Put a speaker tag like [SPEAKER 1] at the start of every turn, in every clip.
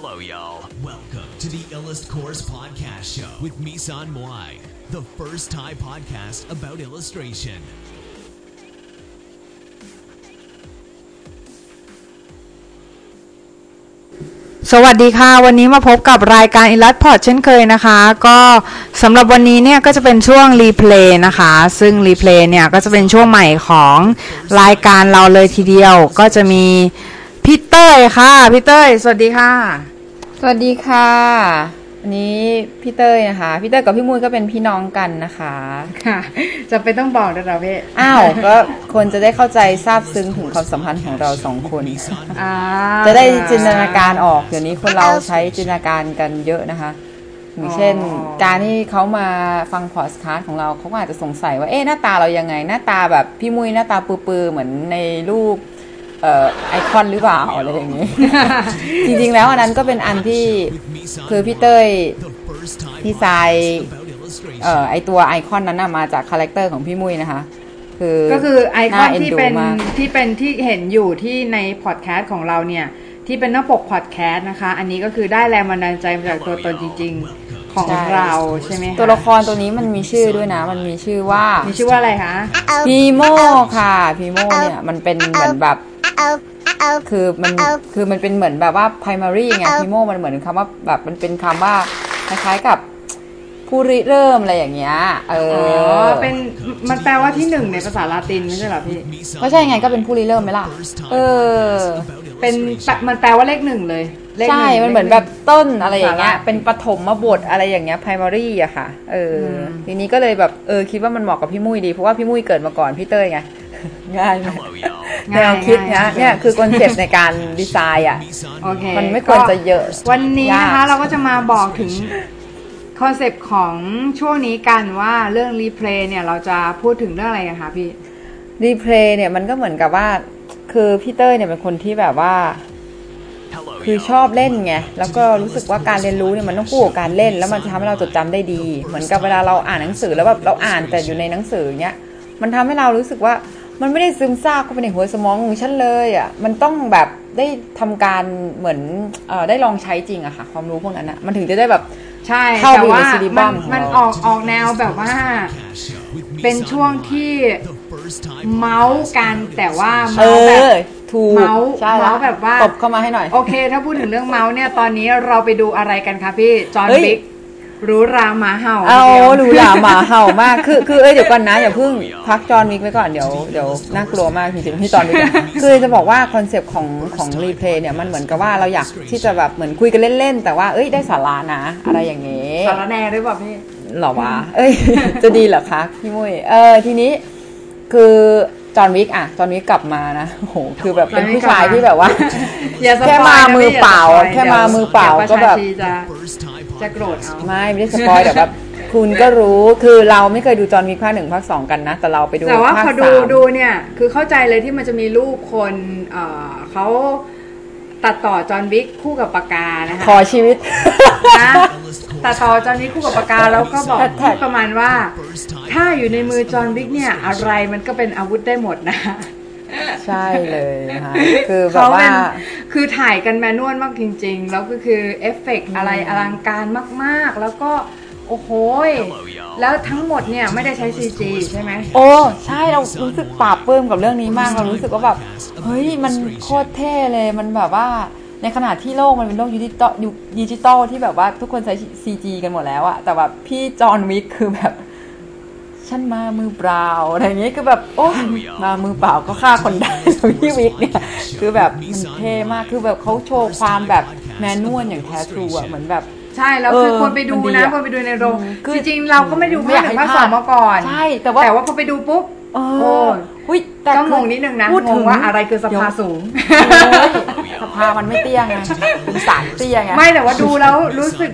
[SPEAKER 1] Hello, y'all. Welcome to the Illust Course Podcast Show with Misan Moai, the first Thai podcast about illustration.
[SPEAKER 2] สวัสดีค่ะ วันนี้มาพบกับรายการ i l l u s t p o r t เช่นเคยนะคะ ก็สำหรับวันนี้เนี่ยก็จะเป็นช่วง replay นะคะ ซึ่ง replay เนี่ยก็จะเป็นช่วงใหม่ของรายการเราเลยทีเดียว ก็จะมี พี่เต้ยค่ะพี่เต้ยสวัสดีค่ะ
[SPEAKER 3] สวัสดีค่ะอันนี้พี่เต้ยนะคะพี่เต้ยกับพี่มุ้ยก็เป็นพี่น้องกันนะคะ
[SPEAKER 2] ค่ะ จะไปต้องบอกด้วยเหรอพี่
[SPEAKER 3] อ้าวก็คนจะได้เข้าใจทราบซึ้งถึงความสัมพันธ์ของเราสองคน
[SPEAKER 2] อ่า
[SPEAKER 3] จะได้จินตนาการออกเดี๋ยวนี้คนเราใช้จินตนาการกันเยอะนะคะอย่างเช่น การที่เขามาฟังพอดคาสต์ของเราเขาก็อาจจะสงสัยว่าเอ๊ะหน้าตาเรายังไง หน้าตาแบบพี่มุ้ยหน้าตาปือๆเหมือนในรูปเอ่อ ไอคอนหรือเปล่าอะไรอย่างนี้ จริงๆแล้วอันนั้นก็เป็นอันที่คือพี่เต้ย
[SPEAKER 1] The first Thai
[SPEAKER 3] ดีไซน์
[SPEAKER 1] about illustration.
[SPEAKER 3] เอ่อไอตัวไอคอนนั้นนะมาจากคาแรคเตอร์ของพี่มุ้ยนะคะคือ
[SPEAKER 2] ก็คือไอคอนาที่เป็น
[SPEAKER 3] ดูมาก
[SPEAKER 2] ที่เป็นที่เห็นอยู่ที่ในพอดแคสต์ของเราเนี่ย ที่เป็นหน้าปกพอดแคสต์นะคะ อันนี้ก็คือได้แรงบันดาลใจมาจากตัวตนจริง ๆ ของเราใช่ไหมคะ
[SPEAKER 3] ตัวละครตัวนี้มันมีชื่อด้วยนะ มันมีชื่อว่า
[SPEAKER 2] มีชื่อว่าอะไรคะ
[SPEAKER 3] พีโมค่ะพีโมเนี่ยมันเป็นเหมือนแบบ คือมันคือมันเป็นเหมือนแบบว่า primary ไงพีโมมันเหมือนคำว่าแบบมันเป็นคำว่าคล้ายๆกับผู้ริเริ่มอะไรอย่างเงี้ยเอ
[SPEAKER 2] อ๋
[SPEAKER 3] อ
[SPEAKER 2] อ เป็น มันแปลว่าที่หนึ่งในภาษาลาตินไม่ใช่เหรอพี่
[SPEAKER 3] ก็ใช่ไงก็เป็นผู้ริเริ่มไหมล่ะ เออ
[SPEAKER 2] เป็นแปะมันแปลว่าเลขหนึ่งเลยเลข
[SPEAKER 3] ใช่
[SPEAKER 2] ง
[SPEAKER 3] มันเหมือนแบบต้นอะไรอย่างเงี้ย
[SPEAKER 2] สาระ
[SPEAKER 3] เป็นปฐมบทอะไรอย่างเงี้ย primary อะค่ะ เอออ
[SPEAKER 2] ม
[SPEAKER 3] ทีนี้ก็เลยแบบ เออ คิดว่ามันเหมาะกับพี่มุ้ยดี เพราะว่าพี่มุ้ยเกิดมาก่อนพี่เต้ยไง ง่ายไหม
[SPEAKER 1] Hello, y'all.
[SPEAKER 3] แนวคิดนะเนี่ยคือคอนเซปต์ในการดีไซน์อะ
[SPEAKER 1] Misan
[SPEAKER 2] โอเค
[SPEAKER 3] มันไม่ควรจะเยอะ
[SPEAKER 2] วันนี้นะคะ
[SPEAKER 3] ยาก
[SPEAKER 2] เราก็จะมาบอกถึงคอนเซปต์ของช่วงนี้กันว่าเรื่องรีเพลย์เนี่ยเราจะพูดถึงเรื่องอะไรกันคะพี่
[SPEAKER 3] รีเพลย์เนี่ยมันก็เหมือนกับว่า คือพี่เต้ยเนี่ยเป็นคนที่แบบว่า
[SPEAKER 1] Hello,
[SPEAKER 3] คือ
[SPEAKER 1] y'all.
[SPEAKER 3] ชอบเล่นไงแล้วก็รู้สึกว่าการเรียนรู้เนี่ยมันต้องคู่กับการเล่น แล้วมันจะทำให้เราจดจำได้ดี เหมือนกับเวลาเราอ่านหนังสือแล้วแบบเราอ่านแต่อยู่ในหนังสือเนี้ยมันทำให้เรารู้สึกว่า มันไม่ได้ซึมซาบเข้าไปในหัวสมองของฉันเลยอะมันต้องแบบได้ทำการเหมือนเอ่อได้ลองใช้จริงอะค่ะ ความรู้พวกนั้นอะมันถึงจะได้แบบ
[SPEAKER 2] ใช่
[SPEAKER 3] เข้า
[SPEAKER 2] แต่
[SPEAKER 3] ไปอยู่
[SPEAKER 2] ว่า
[SPEAKER 3] ในซีรีบั
[SPEAKER 2] มั
[SPEAKER 3] ม
[SPEAKER 2] น
[SPEAKER 3] ของ
[SPEAKER 2] มัน
[SPEAKER 3] เรา
[SPEAKER 2] ออกออกแนวแบบว่า
[SPEAKER 1] Podcast show with
[SPEAKER 2] เป็น
[SPEAKER 1] Misan
[SPEAKER 2] ช่วง
[SPEAKER 1] Moai,
[SPEAKER 2] ที่
[SPEAKER 1] the first Thai
[SPEAKER 2] เมาส์กันแต่ว่า
[SPEAKER 3] เอ
[SPEAKER 2] เมาส์แบบ
[SPEAKER 3] อถูก
[SPEAKER 2] เมาส์
[SPEAKER 3] ใช่
[SPEAKER 2] เมาส์แบบว่า
[SPEAKER 3] ตบเข้ามาให้หน่อย
[SPEAKER 2] โอเค ถ้าพูดถึงเรื่องเมาส์เนี่ยตอนนี้เราไปดูอะไรกันคะพี่ จอห์น
[SPEAKER 3] เฮ้ย
[SPEAKER 2] บิ๊ก รู้ราหมาเห่า
[SPEAKER 3] เอา
[SPEAKER 2] ทีดียว
[SPEAKER 3] หรูหราหมาเห่ามาก คือคือเอ้ยเดี๋ยวก่อนนะอย่าเพิ่งพักจอห์นวิกไว้ก่อนเดี๋ยวเดี๋ยวน่ากลัวมากจริงๆที่จอห์นวิกอะคือจะบอกว่าคอนเซปต์ของของรีเพลย์เนี่ยมันเหมือนกับว่าเราอยากที่จะแบบเหมือนคุยกันเล่นๆ แต่ว่าเอ้ยได้สาระนะ อะไรอย่างเงี้ย
[SPEAKER 2] สารแหน่ด้วยเปล่าพี่
[SPEAKER 3] หรอวะเอ้ย จะดีเหรอคะพี่มุ้ยเออทีนี้คือจอห์นวิกอะจอห์นวิกกลับมานะโอ้โหคือแบบเป็นผู้ชายที่แบบว่า
[SPEAKER 2] อย่าสปอย
[SPEAKER 3] แค่มา
[SPEAKER 2] นะ
[SPEAKER 3] มือ
[SPEAKER 2] พี่
[SPEAKER 3] เปล่า
[SPEAKER 2] อย่สปย
[SPEAKER 3] แค่มามือเปล่า
[SPEAKER 2] ดี๋ยว
[SPEAKER 3] ก็แบบ
[SPEAKER 2] ประชาชี จะ
[SPEAKER 1] first Thai
[SPEAKER 2] จะโกรธเอา
[SPEAKER 3] ไม่ไม่ได้สปอยแต่แบบคุณก็รู้คือเราไม่เคยดูจอห์นวิกภาคหนึ่งภาคสองกันนะ แต่เราไปดู
[SPEAKER 2] แต่ว่า
[SPEAKER 3] ภาค
[SPEAKER 2] พอ
[SPEAKER 3] สา
[SPEAKER 2] ดู
[SPEAKER 3] ม
[SPEAKER 2] ดูเนี่ยคือเข้าใจเลยที่มันจะมีรูปคนเอ่อเขาตัดต่อจอห์นวิกคู่กับปากกานะคะ
[SPEAKER 3] ขอชีวิต
[SPEAKER 2] นะตัดต่อจอห์นวิกคู่กับปากกาแล้วก็บอก
[SPEAKER 3] แท็ก
[SPEAKER 2] พูดประมาณว่า ถ้าอยู่ในมือจอห์นวิกเนี่ยอะไรมันก็เป็นอาวุธได้หมดนะ
[SPEAKER 3] ใช่เลยนะคะคือแบบ
[SPEAKER 2] เขา
[SPEAKER 3] ว่า
[SPEAKER 2] เป็นคือถ่ายกันแมนนวลมากจริง ๆ แล้วก็คือเอฟเฟกต์อะไรอลังการมากๆ แล้วก็โอ้โหย
[SPEAKER 1] Hello, y'all.
[SPEAKER 2] แล้วทั้งหมดเนี่ยไม่ได้ใช้ CG ใช่ไหม
[SPEAKER 3] โอ้ ใช่เรารู้สึกปราบปลื้มกับเรื่องนี้มาก เรารู้สึกว่าแบบ เฮ้ย มันโคตรเท่เลย มันแบบว่าในขณะที่โลกมันเป็นโลกดิจิตอลยุคดิจิตอลที่แบบว่าทุกคนใช้ CG กันหมดแล้วอะแต่แบบพี่จอห์นวิกคือแบบ ฉันมามือเปล่าอะไรอย่างเงี้ยคือแบบโอ้มามือเปล่าก็ฆ่าคนได้พี่วิกเนี่ยคือแบบมันเท่มากคือแบบเขาโชว์ความแบบ manual อย่างแท้ true อะเหมือนแบบ
[SPEAKER 2] ใช่แล้วคือ
[SPEAKER 3] เออ
[SPEAKER 2] ควรไปดู
[SPEAKER 3] มันดี
[SPEAKER 2] นะ
[SPEAKER 3] อะ
[SPEAKER 2] ควรไปดูในโรง
[SPEAKER 3] คือ
[SPEAKER 2] จริงๆเราก็ไม่ดูภา
[SPEAKER 3] อ
[SPEAKER 2] ค
[SPEAKER 3] ยาก
[SPEAKER 2] หนึ่งภาคสอง
[SPEAKER 3] มาก่อนไม่
[SPEAKER 2] อยากให้พลาด
[SPEAKER 3] ใช่แต่ว่า
[SPEAKER 2] แต่ว่าพอไปดูปุ๊บ
[SPEAKER 3] เอ
[SPEAKER 2] โอ้
[SPEAKER 3] อหุ้ยแต่
[SPEAKER 2] ก็ง
[SPEAKER 3] คือง
[SPEAKER 2] นิดนึงนะ
[SPEAKER 3] พูด
[SPEAKER 2] ง
[SPEAKER 3] ถึ
[SPEAKER 2] งว่าอะไรคือสภาสูง
[SPEAKER 3] โอ้ยสภามันไม่เตี้ยไงเป็นสารเตี้ยไง
[SPEAKER 2] ไม่แต่ว่าดูแล้วรู้สึก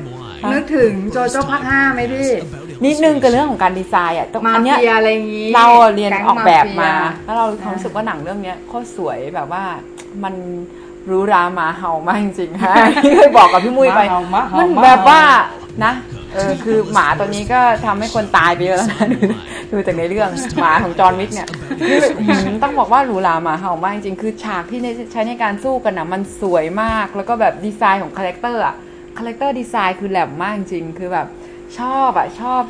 [SPEAKER 2] นึกถึงโจโจ้ภาคห้าไหมพี่
[SPEAKER 3] นิดนึงกับเรื่องของการดีไซน์อะตรง
[SPEAKER 2] มา
[SPEAKER 3] อันเนี้ย
[SPEAKER 2] เฟียอะไรอย่างงี้
[SPEAKER 3] เราเรียน
[SPEAKER 2] ก๊ง
[SPEAKER 3] ออกแบบมา
[SPEAKER 2] เฟีย
[SPEAKER 3] แล้วเราความรู้สึกว่าหนังเรื่องเนี้ยโคตรสวยแบบว่ามันหรู้รามาเห่ามากจริงๆฮะที่เคยบอกกับพี่มุ้ยไป
[SPEAKER 2] มาเห่ามาเห่า
[SPEAKER 3] มัน
[SPEAKER 2] มาเห่า
[SPEAKER 3] แบบว่านะเออคือหมาตัวนี้ก็ทำให้คนตายไปเยอะแล้วนะดูดูจากในเรื่องหมาของจอห์นวิกเนี่ยคือหืมต้องบอกว่าหรูหราหมาเห่ามากจริงๆคือฉากที่ในใช้ในการสู้กันนะมันสวยมากแล้วก็แบบดีไซน์ของ character อะ character design คือแหลมมากจริงคือแบบ ชอบอะชอบ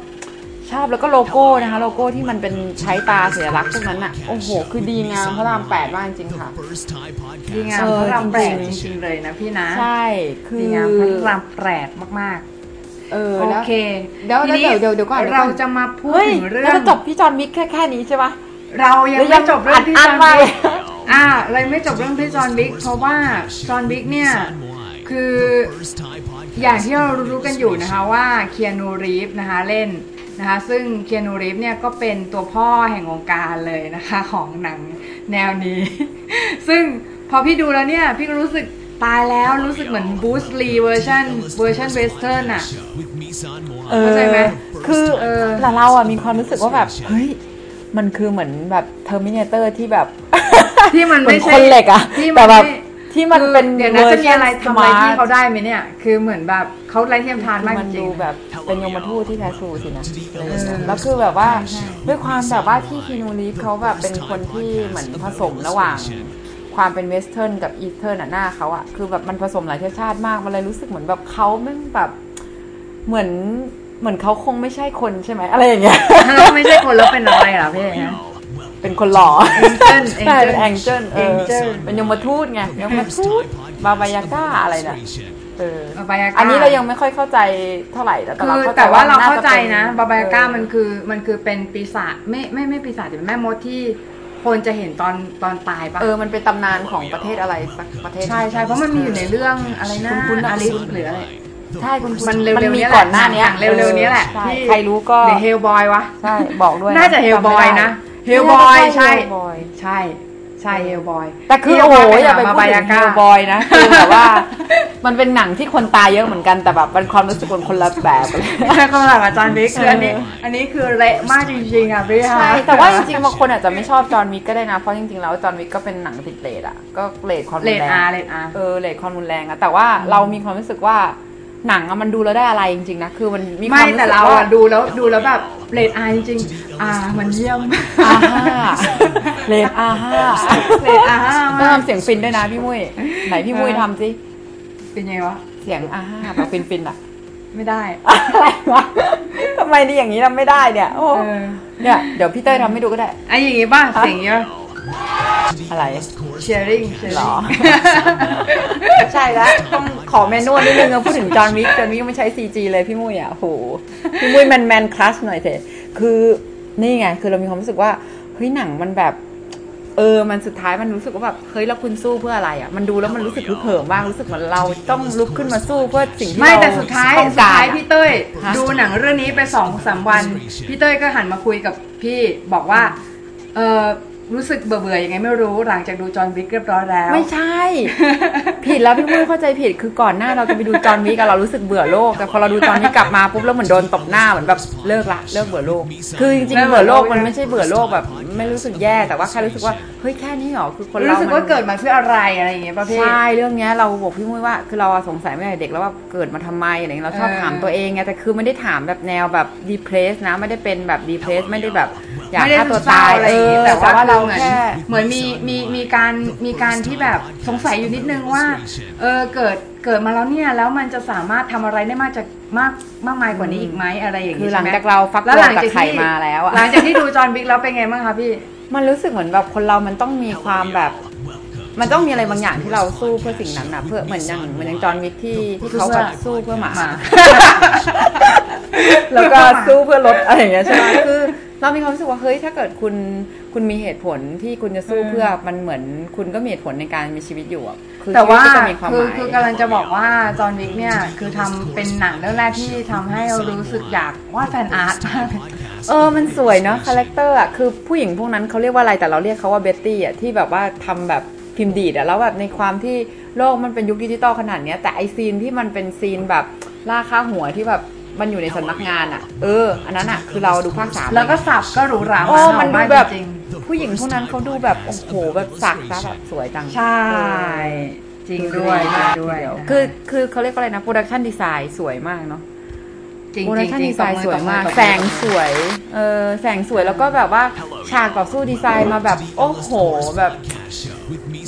[SPEAKER 3] ชอบแล้วก็โลโก้นะคะ โลโก้ที่มันเป็นใช้ตราสัญลักษณ์พวกนั้นอะโอ้โห คือดีงามพระรามแปดมากจริงค่ะ
[SPEAKER 2] ดีงาม
[SPEAKER 3] เออ
[SPEAKER 2] พระรามแปด
[SPEAKER 3] จริงๆจ
[SPEAKER 2] ริงๆเลยนะพี่นะ
[SPEAKER 3] ใช่คือ
[SPEAKER 2] ดีงามพระรามแปดมาก
[SPEAKER 3] เออ
[SPEAKER 2] ๆโอ
[SPEAKER 3] แล้ว
[SPEAKER 2] เค
[SPEAKER 3] เดี๋ยว
[SPEAKER 2] ทีนี้
[SPEAKER 3] เดี๋ยวเดี๋ยวก่อนเดี๋ยวก่
[SPEAKER 2] เรา
[SPEAKER 3] อน
[SPEAKER 2] จะมาพูด
[SPEAKER 3] เฮ้ย
[SPEAKER 2] ถึงเรื่อ
[SPEAKER 3] แล้ว
[SPEAKER 2] ง
[SPEAKER 3] จะจบพี่จอห์นวิกแค่แค่นี้ใช่ปะ
[SPEAKER 2] เรายัง
[SPEAKER 3] แล้วยั
[SPEAKER 2] ไม่
[SPEAKER 3] ง
[SPEAKER 2] จบเรื่องพี่
[SPEAKER 3] อั
[SPEAKER 2] จ
[SPEAKER 3] ด
[SPEAKER 2] อห์น
[SPEAKER 3] อั้น
[SPEAKER 2] วิก
[SPEAKER 3] ไว้
[SPEAKER 2] อ่าเรายังไม่จบเรื่องพี่จอห์นวิกเพราะว่าจอห์นวิกเนี่ย คืออย่างที่เรารู้ๆกันอยู่นะคะว่าเคียนูรีฟนะคะเล่นนะคะซึ่งเคียนูรีฟเนี่ยก็เป็นตัวพ่อแห่งวงการเลยนะคะของหนังแนวนี้ ซึ่งพอพี่ดูแล้วเนี่ย พี่ก็รู้สึกตายแล้วรู้สึกเหมือนบูสลีเวอร์ชันเวอร์ชันเวสเทิร์นอะ
[SPEAKER 3] เออ
[SPEAKER 2] เข้าใจไหม
[SPEAKER 3] คือ
[SPEAKER 2] เออ
[SPEAKER 3] แต่เราอะมีความรู้สึกว่าแบบ เฮ้ย มันคือเหมือนแบบเทอร์มินเตอร์ที่แบบ
[SPEAKER 2] ที่มัน
[SPEAKER 3] เหมื
[SPEAKER 2] ไม่
[SPEAKER 3] อน
[SPEAKER 2] ใช่
[SPEAKER 3] คนเหล็กอะ
[SPEAKER 2] ที่มั
[SPEAKER 3] แต่
[SPEAKER 2] น
[SPEAKER 3] แบบ
[SPEAKER 2] ไม่
[SPEAKER 3] ที่มันเป็น
[SPEAKER 2] คือเดี๋ยวนะจะมีอะไรทำอะไรที่เขา
[SPEAKER 3] smart
[SPEAKER 2] ได้ไหมเนี่ย คือเหมือนแบบเขาไร้เทียมทานมาก
[SPEAKER 3] มัน
[SPEAKER 2] จริ
[SPEAKER 3] ดู
[SPEAKER 2] ง
[SPEAKER 3] แบบเป็นยมทูตที่แท้ทรูสินะอะไรอย่างเงี้ย
[SPEAKER 2] เออ
[SPEAKER 3] แล้วคือแบบว่า
[SPEAKER 2] ใช่ใช่
[SPEAKER 3] ด้วยความแบบว่าที่คีนูรีฟเขาแบบเป็นคนที่เหมือนผสมระหว่างความเป็น Western กับ Eastern อะหน้าเขาอะคือแบบมันผสมหลายเชื้อชาติมาก มันเลยรู้สึกเหมือนแบบเขาแม่งแบบเหมือนเหมือนเขาคงไม่ใช่คนใช่ไหมอะไรอย่างเงี้ย
[SPEAKER 2] แล้วไม่ใช่คนแล้วเป็นอะไรเหรอพี่ฮะ
[SPEAKER 3] เป็นคนหล่อ
[SPEAKER 2] Angel
[SPEAKER 3] ใช่เป็น angel เออ
[SPEAKER 2] Angel
[SPEAKER 3] เป็นยมทูตไงยมทูตบาบายาก้าอะไรน่ะเออ
[SPEAKER 2] บาบายาก้า
[SPEAKER 3] อันนี้เรายังไม่ค่อยเข้าใจเท่าไหร่แต่
[SPEAKER 2] คือ
[SPEAKER 3] เราเข้าใจ
[SPEAKER 2] แต่ว่าเราเข้าใจ
[SPEAKER 3] ป็
[SPEAKER 2] นะบาบายาก้า
[SPEAKER 3] เออ
[SPEAKER 2] มันคือมันคือเป็นปีศาจไม่ไม่ไม่ปีศาจแต่เป็นแม่มดที่คนจะเห็นตอนตอนตายปะ
[SPEAKER 3] เออ มันเป็นตำนานของประเทศอะไรสักประเทศ
[SPEAKER 2] ใช่ใช่เพราะมันมีอยู่ในเรื่องอะไรนะ
[SPEAKER 3] คุ้นๆนะ
[SPEAKER 2] อาริสหรืออะไร
[SPEAKER 3] ใช่คุณคุณ
[SPEAKER 2] มันเร็วๆ
[SPEAKER 3] มี
[SPEAKER 2] เนี้ยแหละ
[SPEAKER 3] ก่อนหน้าเนี้ย
[SPEAKER 2] หนังเร็วๆเนี้ยแหละ
[SPEAKER 3] ใช่
[SPEAKER 2] ที่
[SPEAKER 3] ใครรู้ก็
[SPEAKER 2] หรือเฮลบอยวะ
[SPEAKER 3] ใช่ บอกด้วย
[SPEAKER 2] น่าจะเฮลบอยนะ เฮลบอยใช่
[SPEAKER 3] Hellboy
[SPEAKER 2] ใช่ใช่เฮลบอย
[SPEAKER 3] แต่คือโอ้โหอย่าไปพูดถึงเฮลบ
[SPEAKER 2] อย
[SPEAKER 3] อยนะคือแบบว่า มันเป็นหนังที่คนตายเยอะเหมือนกันแต่แบบมันความรู้สึกคนคนละแบบเลย
[SPEAKER 2] ก็แบบอาจารย์บิ๊กคืออันนี้ อันนี้คือเละมากจริงๆอะพี่ฮะ
[SPEAKER 3] ใช่แต่ว่าจริงๆบางคนอาจจะไม่ชอบจอห์นวิกก็ได้นะ เพราะจริงๆแล้วจอห์นวิกก็เป็นหนังติดเลทอะก็เลทความ
[SPEAKER 2] เล
[SPEAKER 3] รุน
[SPEAKER 2] ด
[SPEAKER 3] แรง
[SPEAKER 2] อาร์เลดอาร์
[SPEAKER 3] เออเลทความรุนแรงอะแต่ว่าเรามีความรู้สึกว่า หนังอะมันดูแล้วได้อะไรจริงๆนะคือมันมีควา
[SPEAKER 2] ไม่
[SPEAKER 3] มรู้
[SPEAKER 2] แต่
[SPEAKER 3] สึก
[SPEAKER 2] เรา
[SPEAKER 3] ว่า
[SPEAKER 2] อะดูแล้วดูแล้วแบบเลดอาร์จริงๆอ่ามันเยี่ยม
[SPEAKER 3] อาห้าเลทอาห้า
[SPEAKER 2] เลดอาร์
[SPEAKER 3] ต้องทำเสียงฟินด้วยนะพี่มุ้ยไหนพี่มุ้ยทำสิ
[SPEAKER 2] เป็นไงวะ
[SPEAKER 3] เสียงอาห้าแบบฟินฟินๆอะ
[SPEAKER 2] ไม่ได้
[SPEAKER 3] อะไรวะทำไมนี่อย่างนี้ทำไม่ได้เนี่ยโอ้
[SPEAKER 2] เออ
[SPEAKER 3] เนี่ยเดี๋ยวพี่เต้ยทำให้ดูก็ได้
[SPEAKER 2] ไอ้อย่างงี้ป่ะเสียงอย่างงี้ป่ะ
[SPEAKER 3] อะไร
[SPEAKER 2] cheering
[SPEAKER 3] หรอ ใช่แล้วต้องขอเมนูนิดนึงอะพูดถึง John Wick John Wick ไม่ใช้ CG เลยพี่มุ้ยอะโหพี่มุ้ยแมนแมนคลัชหน่อยเถอะคือนี่ไง คือเรามีความรู้สึกว่าเฮ้ยหนังมันแบบ เออ มันสุดท้ายมันรู้สึกว่าแบบเฮ้ยแล้วคุณสู้เพื่ออะไรอะ มันดูแล้วมันรู้สึกฮึกเหิมมากรู้สึกเหมือนเราต้องลุกขึ้นมาสู้เพื่อสิ่งที่
[SPEAKER 2] ไม่
[SPEAKER 3] เรา
[SPEAKER 2] แต่สุดท้าย
[SPEAKER 3] ต้อง
[SPEAKER 2] สุด
[SPEAKER 3] การ
[SPEAKER 2] ท้าย
[SPEAKER 3] อะ
[SPEAKER 2] พี่เต้ย
[SPEAKER 3] ฮะ
[SPEAKER 2] ดูหนังเรื่องนี้ไปสองสามวัน พี่เต้ยก็หันมาคุยกับพี่บอกว่า เออ รู้สึกเบื่อเบื่อๆยังไงไม่รู้หลังจากดูจอห์นวิกเรียบร้อยแล้ว
[SPEAKER 3] ไม่ใช่ ผิดแล้วพี่มุ้ยเข้าใจผิดคือก่อนหน้าเราจะไปดูจอห์นวิกอะเรารู้สึกเบื่อโลก แต่พอเราดูจอห์นวิกกลับมาปุ๊บแล้วเหมือนโดนตบหน้าเหมือนแบบเลิกละเลิกเบื่อโลก คือจริงๆเบื่อโลกมันไม่ใช่เบื่อโลกแบบ ไม่รู้สึกแย่แต่ว่าแค่รู้สึกว่าเฮ้ยแค่นี้เหรอคือคนเรา
[SPEAKER 2] รู้สึกว่า
[SPEAKER 3] มัน
[SPEAKER 2] เกิดมาเพื่ออะไรอะไรอย่างเงี้ยประเภท
[SPEAKER 3] ใช่เรื่องเนี้ยเราบอกพี่มุ้ยว่าคือเราอะสงสัยไม่แต่เด็กแล้วว่าเกิดมาทำไมอะไรเงี้ยเราชอบ
[SPEAKER 2] เออ
[SPEAKER 3] ถามตัวเองไงแต่คือไม่ได้ถามแบบแนวแบบ depressed นะไม่ได้เป็นแบบ depressed ไม่ได้แบบ อยาก
[SPEAKER 2] ไม่ได้
[SPEAKER 3] ฆ่าตัว
[SPEAKER 2] เศร้
[SPEAKER 3] ตาย
[SPEAKER 2] อะไรอย่างงี้
[SPEAKER 3] เออ
[SPEAKER 2] แต่ว่า
[SPEAKER 3] เรา
[SPEAKER 2] เหมือน
[SPEAKER 3] แค่
[SPEAKER 2] เหมือนมีมีมีการมีการที่แบบสงสัยอยู่นิดนึงว่าเออเกิดเกิดมาแล้วเนี่ยแล้วมันจะสามารถทำอะไรได้มากจากมากมากมายกว่านี้อีกไหมอะไรอย่าง
[SPEAKER 3] คือ
[SPEAKER 2] งี้
[SPEAKER 3] หลัง
[SPEAKER 2] ใช่ไม
[SPEAKER 3] จากเราฟัก
[SPEAKER 2] แล้ว
[SPEAKER 3] ตัว
[SPEAKER 2] หลัง
[SPEAKER 3] จาก
[SPEAKER 2] จาก
[SPEAKER 3] ไข่
[SPEAKER 2] ที่
[SPEAKER 3] มาแล้วอะ
[SPEAKER 2] หลังจากที่ดูจอห์นวิกแล้วเป็นไงบ้างคะพี่
[SPEAKER 3] มันรู้สึกเหมือนแบบคนเรามันต้องมีความแบบ มันต้องมีอะไรบางอย่างที่เราสู้เพื่อสิ่งนั้นนะเพื่อเหมือนอย่างเหมือนอย่างจอห์นวิกที่ที่เขาแบบสู้เพื่อหมา
[SPEAKER 2] หมา
[SPEAKER 3] แล้วก็สู้เพื่อรถอะไรอย่างเงี้ยใช่ไหมคือเรามีความรู้สึกว่าเฮ้ยถ้าเกิดคุณคุณมีเหตุผลที่คุณจะสู้เพื่อมันเหมือน คุณก็มีเหตุผลในการมีชีวิตอยู่อะคือ
[SPEAKER 2] แต่ว่า
[SPEAKER 3] ชีตก็จะมีความ
[SPEAKER 2] คื
[SPEAKER 3] ห
[SPEAKER 2] อ
[SPEAKER 3] มาย
[SPEAKER 2] คือกำลังจะบอกว่าจอห์นวิกเนี่ยคือทำเป็นหนังเรื่องแรกที่ทำให้เรารู้สึกอยากวาดแฟนอาร์ตมาก
[SPEAKER 3] เออมันสวยเนาะ character อะคือผู้หญิงพวกนั้นเขาเรียกว่าอะไรแต่เราเรียกเขาว่าเบตตี้อะที่แบบว่าทำแบบ พิมพ์ดีดอะแล้วแบบในความที่โลกมันเป็นยุคดิจิตอลขนาดเนี้ย แต่ไอ scene ที่มันเป็น scene แบบล่าค่าหัวที่แบบมันอยู่ในสำนักงานอะเออ อันนั้นอะคือเราดูภาคสาม
[SPEAKER 2] แล้วก็สับก็หรูหรา
[SPEAKER 3] โอ้มันดูแบบ
[SPEAKER 2] จริง
[SPEAKER 3] ผู้หญิงพวกนั้นเขาดูแบบโอ้โหแบบสักซะแบบสวยจัง
[SPEAKER 2] ๆใช่จริงด้วยจริงด้วย
[SPEAKER 3] คือคือเขาเรียกว่าอะไรนะ production design สวยมากเนาะ
[SPEAKER 2] จริง
[SPEAKER 3] โปร
[SPEAKER 2] ๆ
[SPEAKER 3] ดักชั่น
[SPEAKER 2] จริงๆ
[SPEAKER 3] ดีไซน์
[SPEAKER 2] ตบมือ
[SPEAKER 3] สวยมาก
[SPEAKER 2] ตบมือ
[SPEAKER 3] แสงสวย เออแสงสวยแล้วก็แบบว่าฉากต่อสู้ดีไซน์มาแบบ โอ้โหแบบ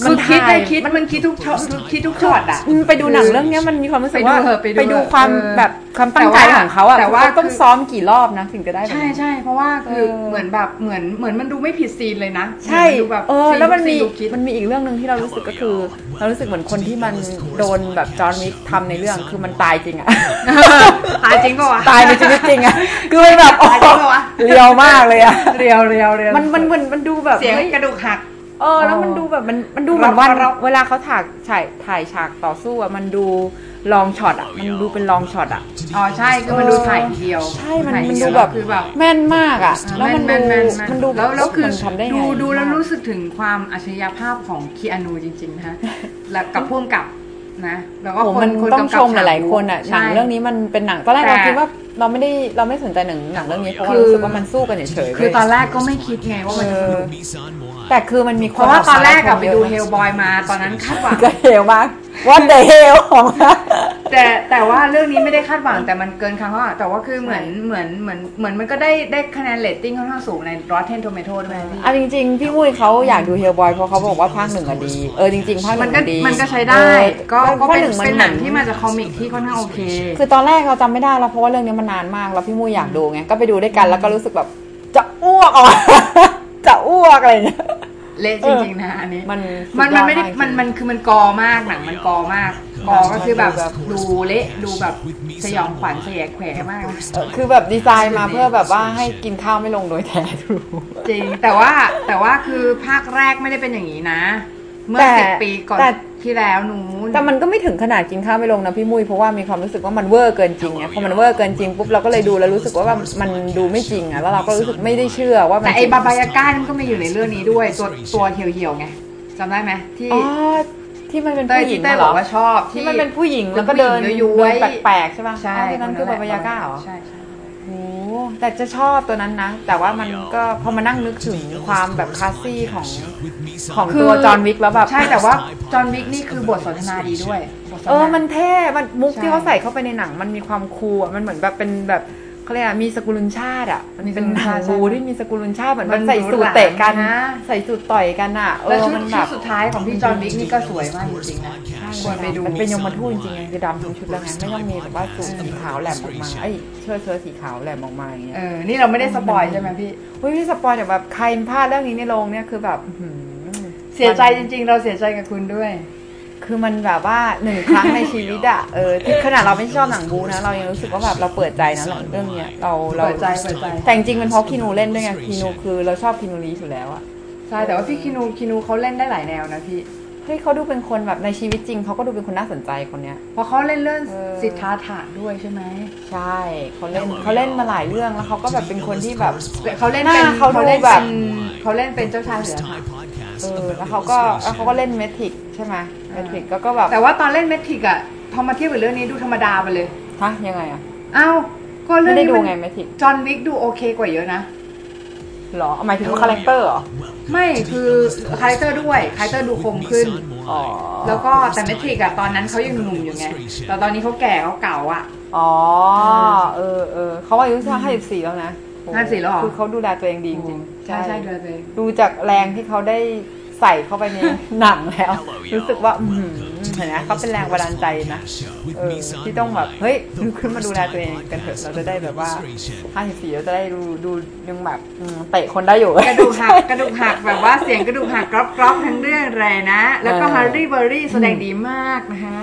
[SPEAKER 2] คือคิด
[SPEAKER 3] ถ่าย
[SPEAKER 2] ได้คิดมันคิดทุกช็อตคิดทุกช็อตอะ
[SPEAKER 3] อืมไปดูหนังเรื่องเนี้ยมันมีความรู้สึกว่า
[SPEAKER 2] ไปดูเถอะไปดู
[SPEAKER 3] ไปดูความ
[SPEAKER 2] เออ
[SPEAKER 3] แบบความตั้ง
[SPEAKER 2] แต่
[SPEAKER 3] ใจ
[SPEAKER 2] ว่า
[SPEAKER 3] ของเขาอะ
[SPEAKER 2] แต่ว่า
[SPEAKER 3] เขต้อง
[SPEAKER 2] คือ
[SPEAKER 3] ซ้อมกี่รอบนะถึงจะได้แบบ
[SPEAKER 2] ใช่
[SPEAKER 3] นี้
[SPEAKER 2] ใช่เพราะว่าคือ
[SPEAKER 3] เออ
[SPEAKER 2] เหมือนแบบเหมือนเหมือนมันดูไม่ผิดซีนเลยนะ
[SPEAKER 3] ใช่
[SPEAKER 2] เหมือนดูแบบ
[SPEAKER 3] เออแล้วมันมี
[SPEAKER 2] ซีดูคิด
[SPEAKER 3] มันมีอีกเรื่องหนึ่งที่เรารู้สึกก็คือ เรารู้สึกเหมือนคนที่มันโดนแบบจอห์นวิกทำในเรื่องคือมันตายจริงอะ
[SPEAKER 2] ตายจริงปะวะ
[SPEAKER 3] ตายในชีวิตจริงอะคือมันแบบโอ้
[SPEAKER 2] ตายจริงปะวะ
[SPEAKER 3] เรียวมากเลยอะ
[SPEAKER 2] เรียวเรียวเรียว
[SPEAKER 3] มันมันมันมันดูแบบ
[SPEAKER 2] เสียง
[SPEAKER 3] ฮ้
[SPEAKER 2] กระดูกหัก
[SPEAKER 3] เออ แล้วมันดูแบบมันมันดูเหมือน
[SPEAKER 2] เรา
[SPEAKER 3] ว่า
[SPEAKER 2] เรา
[SPEAKER 3] เวลาเขาถ่ายถ่ายถ่ายฉากต่อสู้อะมันดูลองช็อตอะมันดูเป็นลองช็อตอะ
[SPEAKER 2] อ๋อใช่คือมันดูถ่ายทีเดียว
[SPEAKER 3] ใช่มัน
[SPEAKER 2] ถ่าย
[SPEAKER 3] มัน
[SPEAKER 2] ที
[SPEAKER 3] ดู
[SPEAKER 2] เยว
[SPEAKER 3] แบบ
[SPEAKER 2] คือแบบ
[SPEAKER 3] แม่นมากอะแล้วมัน
[SPEAKER 2] แม่
[SPEAKER 3] ดู
[SPEAKER 2] แม่แมั
[SPEAKER 3] นดู
[SPEAKER 2] แล้วแล้วคือ
[SPEAKER 3] มันทำได้ไง
[SPEAKER 2] ดูดูแล้ว
[SPEAKER 3] มาก
[SPEAKER 2] รู้สึกถึงความอัจฉริยภาพของคีอานูจริงๆนะคะแล้วกับพ่วงกับ นะแล้วก็
[SPEAKER 3] โอ้
[SPEAKER 2] คน
[SPEAKER 3] มัน
[SPEAKER 2] คน
[SPEAKER 3] ต้อง
[SPEAKER 2] กำกับ
[SPEAKER 3] ชมหลายๆคนอะ
[SPEAKER 2] ใช่
[SPEAKER 3] หนังเรื่องนี้มันเป็นหนังตอนแรก
[SPEAKER 2] แต่
[SPEAKER 3] เราคิดว่าเราไม่ได้เราไม่สนใจหนังหนังเรื่องนี้เพราะว่า
[SPEAKER 2] คือ
[SPEAKER 3] รู้สึกว่ามันสู้กันเฉยๆ
[SPEAKER 2] คือตอน
[SPEAKER 3] เว้ย
[SPEAKER 2] แรกก็ไม่คิดไงว่ามันจะสนุก
[SPEAKER 3] แต่คือมันมีค
[SPEAKER 2] เพราะว่าตอนแรกอะไปดูเฮ
[SPEAKER 3] ล
[SPEAKER 2] ลบอยมา ตอนนั้นคาดหวัง
[SPEAKER 3] ก็เฮลมาก ว่าเดเฮลของ
[SPEAKER 2] แต่แต่ว่าเรื่องนี้ไม่ได้คาดหวังแต่มันเกินคาดหวังแต่ว่าคือเหมือนเหมือนเหมือนเหมือนมันก็ได้ได้คะแนนเรตติ้งค่อนข้างสูงใน Rotten Tomato ด้วยพี่
[SPEAKER 3] อะจริง ๆ พี่มุ้ยเขาอยากดูเฮลบอยเพราะเขาบอกว่าภาคหนึ่งอะดี เออจริง ๆ ภาคห
[SPEAKER 2] มั
[SPEAKER 3] นึ่
[SPEAKER 2] น
[SPEAKER 3] ง
[SPEAKER 2] ก็
[SPEAKER 3] อะดี
[SPEAKER 2] มันก็ใช้ได้
[SPEAKER 3] เออ
[SPEAKER 2] ก็ก็
[SPEAKER 3] ภาค
[SPEAKER 2] เป็น
[SPEAKER 3] หนึ่งมัน
[SPEAKER 2] เป็นหนังที่
[SPEAKER 3] เหมื
[SPEAKER 2] มา
[SPEAKER 3] อน
[SPEAKER 2] จากคอมิกที่ค่อนข้างโอเค
[SPEAKER 3] คือตอนแรกเราจำไม่ได้แล้วเพราะว่าเรื่องนี้มันนานมากแล้วพี่มุ้ยอยากดูไงก็ไปดูด้วยกันแล้วก็รู้สึกแบบจะอ้วกออกมาจะอ้วกอะไรอย่างเงี้ย
[SPEAKER 2] เละจริงๆนะอันนี้
[SPEAKER 3] มัน
[SPEAKER 2] มันมันไม่ได้
[SPEAKER 3] สุยอาก
[SPEAKER 2] มันมันคือมันกอมากหนังมันกอมากกอก็คือแบบดูเละดูแบบสยองขวัญเสียแขวมาก
[SPEAKER 3] เออคือแบบดีไซน์มาเพื่อแบบว่าให้กินข้าวไม่ลงโดยแท้ทรู
[SPEAKER 2] จริงแต่ว่าแต่ว่าคือภาคแรกไม่ได้เป็นอย่างนี้นะ เมื่อ
[SPEAKER 3] แต่
[SPEAKER 2] สิบปีก่อน
[SPEAKER 3] แต่
[SPEAKER 2] ที่แล้วหนู
[SPEAKER 3] แต่มันก็ไม่ถึงขนาดกินข้าวไม่ลงนะพี่มุ้ยเพราะว่ามีความรู้สึกว่ามันเวอร์เกินจริงไงพอมันเวอร์เกินจริงปุ๊บเราก็เลยดูแล้วรู้สึกว่าแบบมันดูไม่จริงอะแล้วเราก็รู้สึกไม่ได้เชื่อว่ามัน
[SPEAKER 2] แต่ไอ้ Baba Yaga นี่มันก็มาอยู่ในเรื่องนี้ด้วย ตัวตัวเหี่ยวๆไงจำได้ไหมที่
[SPEAKER 3] อ๋อที่มันเป็น
[SPEAKER 2] เต้ย
[SPEAKER 3] ผู้หญิ
[SPEAKER 2] ที่
[SPEAKER 3] ง
[SPEAKER 2] เต้ย
[SPEAKER 3] เห
[SPEAKER 2] บ
[SPEAKER 3] ร
[SPEAKER 2] อ
[SPEAKER 3] อก
[SPEAKER 2] ว่าชอบ
[SPEAKER 3] ที่มันเป็นผู้หญิง
[SPEAKER 2] เป็น
[SPEAKER 3] แล้วก็เดิน
[SPEAKER 2] ผู้หญิงย้วยๆ
[SPEAKER 3] เดินแปลกๆใช่ป่ะ
[SPEAKER 2] ใช่
[SPEAKER 3] อ๋อนั่นคือ Baba Yaga เหรอ
[SPEAKER 2] ใช่ใช่
[SPEAKER 3] โอ้แต่จะชอบตัวนั้นนะ แต่ว่ามันก็พอมานั่งนึกถึงความแบบคลาสซี่ของของตัวจอห์นวิกแล้วแบบ
[SPEAKER 2] ใช่แต่ว่าจอห์นวิกนี่คือบทสนทนาดีด้วยบทสนทนา
[SPEAKER 3] เออมันเท่ มันมุก
[SPEAKER 2] ใช่
[SPEAKER 3] ที่เขาใส่เข้าไปในหนัง มันมีความคูลอะมันเหมือนแบบเป็นแบบ เขาเรียกอะไรมีสกุลุนชาติอะมันเป็นหนังบูที่มีสกุลุนชาติเหมือนมันใส่สูทเตะกัน
[SPEAKER 2] นะ
[SPEAKER 3] ใส่สูทต่อยกันอะเอ
[SPEAKER 2] แล้ว
[SPEAKER 3] อ
[SPEAKER 2] ชุด
[SPEAKER 3] มันแบ
[SPEAKER 2] ชุด
[SPEAKER 3] บ
[SPEAKER 2] สุดท้ายของพี่จอห์นวิกนี่ก็สวยมากจริงๆนะควรไปดู
[SPEAKER 3] มันเป็นยมทูตจริงๆไงคือดำทั้งชุดแล้วไงไม่ต้องมีแบบว่าสูทสีขาวแหลมออกมาไอ้ยเชิ้ตเชิ้ตสีขาวแหลมออกมาอย่างเงี้ย
[SPEAKER 2] เออนี่เราไม่ได้ spoil ใช่ไหมพี่
[SPEAKER 3] เฮ้ยพี่ spoil แต่แบบใครพลาดเรื่องนี้ในโรงเนี่ยคือแบบอื้อหือ
[SPEAKER 2] เสียใจจริง ๆ เราเสียใจกับคุณด้วย
[SPEAKER 3] คือมันแบบว่าหนึ่งครั้งในชีวิตอะเออที่ขนาดเราไม่ชอบหนังบู๊นะเรายังรู้สึกว่าแบบเราเปิดใจนะเรื่องเนี้ยเราเรา
[SPEAKER 2] เปิดใจเปิดใจ
[SPEAKER 3] แต่จริงๆเป็นเพราะคีนูเล่นด้วยไงคีนูคือเราชอบ Keanu Reeves อยู่แล้วอะ
[SPEAKER 2] ใช่แต่ว่าพี่ Keanu Keanu เขาเล่นได้หลายแนวนะพี่
[SPEAKER 3] เฮ้ยเขาดูเป็นคนแบบในชีวิตจริงเขาก็ดูเป็นคนน่าสนใจคนเนี้ย
[SPEAKER 2] เพราะเขาเล่นเรื่อง
[SPEAKER 3] เออ
[SPEAKER 2] สิทธาถะด้วยใช่ไหม
[SPEAKER 3] ใช่เขาเล่นเขาเล่นมาหลายเรื่องแล้วเขาก็แบบเป็นคนที่แบบ
[SPEAKER 2] เขาเล่น
[SPEAKER 3] หน้า
[SPEAKER 2] เป็น
[SPEAKER 3] เขาดู
[SPEAKER 2] เล่น
[SPEAKER 3] แบ
[SPEAKER 2] เป็
[SPEAKER 3] บ
[SPEAKER 2] นเขาเล่นเป็นเจ้าชายเสือค่ะ
[SPEAKER 3] เออแล้วเขาก็แล้วเขาก็เล่น Matrix ใช่ไหม Matrix ก็ก็แบบ
[SPEAKER 2] แต่ว่าตอนเล่น Matrix อะพอมาเทียบกับเรื่องนี้ดูธรรมดาไปเลย
[SPEAKER 3] ฮะยังไงอะ
[SPEAKER 2] อ้าวก็เรื่
[SPEAKER 3] ไม่ได้ไง
[SPEAKER 2] Matrix John Wick ดูโอเคกว่าเยอะนะ
[SPEAKER 3] หรอหมายถึง character เหรอ
[SPEAKER 2] ไม่คือ character ด้วย character ดูคมขึ้น
[SPEAKER 3] อ๋อ
[SPEAKER 2] แล้วก็แต่ Matrix อะตอนนั้นเขายังหนุ่มๆอยู่ไงแต่ตอนนี้เขาแก่เขาเก่าอะ
[SPEAKER 3] อ๋อเออเออเขาอายุสักห้าสิบสี่แล้วนะ
[SPEAKER 2] 54แล้วเหรอ
[SPEAKER 3] คือเขาดูแลตัวเองดีจริงๆ
[SPEAKER 2] ใช่ใช่ดูแลตัวเอง
[SPEAKER 3] ดูจากแรงที่เขาได้ใส่เข้าไปในหนังแล้ว รู้สึกว่าอืมเห็นไหมเขาเป็นแรงบันดาลใจนะเออที่ต้องแบบเฮ้ยลุกขึ้นมาดูแลตัวเองกันเถอะเราจะได้แบบว่าห้าสิบสี่เราจะได้ดูดูยังแบบอืมเตะคนได้อยู่
[SPEAKER 2] กระดูกหักกระดูกหักแบบว่าเสียงกระดูกหักกรอบกรอบทั้งเรื่องเลยนะ แล้วก็
[SPEAKER 3] เออ
[SPEAKER 2] ฮาร์รี่เบอร์รี่แสดงดีมากนะคะ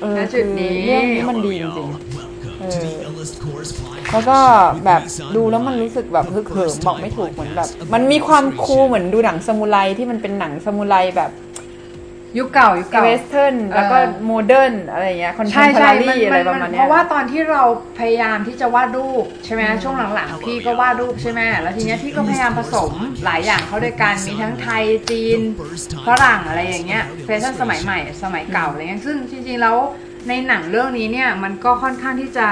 [SPEAKER 3] เออ
[SPEAKER 2] ณจุดนี้
[SPEAKER 3] คือเรื่องนี้มันดีจริงๆเออ แล้วก็แบบดูแล้วมันรู้สึกแบบฮึกเหิมบอกไม่ถูกเหมือนแบบ มันมีความ cool เหมือนดูหนังซามูไรที่มันเป็นหนังซามูไรแบบ
[SPEAKER 2] ยุคเก่ายุคเก่า
[SPEAKER 3] western แล้วก็ modern อะไรอย่างเงี้ยคอนเท
[SPEAKER 2] ใช่
[SPEAKER 3] มั
[SPEAKER 2] น
[SPEAKER 3] อะไร
[SPEAKER 2] มัน
[SPEAKER 3] ประมาณ
[SPEAKER 2] เนี้
[SPEAKER 3] ย
[SPEAKER 2] ราะว่าตอนที่เราพยายามที่จะวาดรูปใช่ไหมช่วงหลังๆ พี่ก็วาดรูปใช่ไหมแล้วทีเนี้ยพี่ก็พยายามผสมหลายอย่างเข้าด้วยกันมีทั้งไทยจีนฝรั่งอะไรอย่างเงี้ยแฟชั่นสมัยใหม่สมัยเก่าอะไรเงี้ยซึ่งจริงๆแล้วในหนังเรื่องนี้เนี่ยมันก็ค่อนข้างที่จะ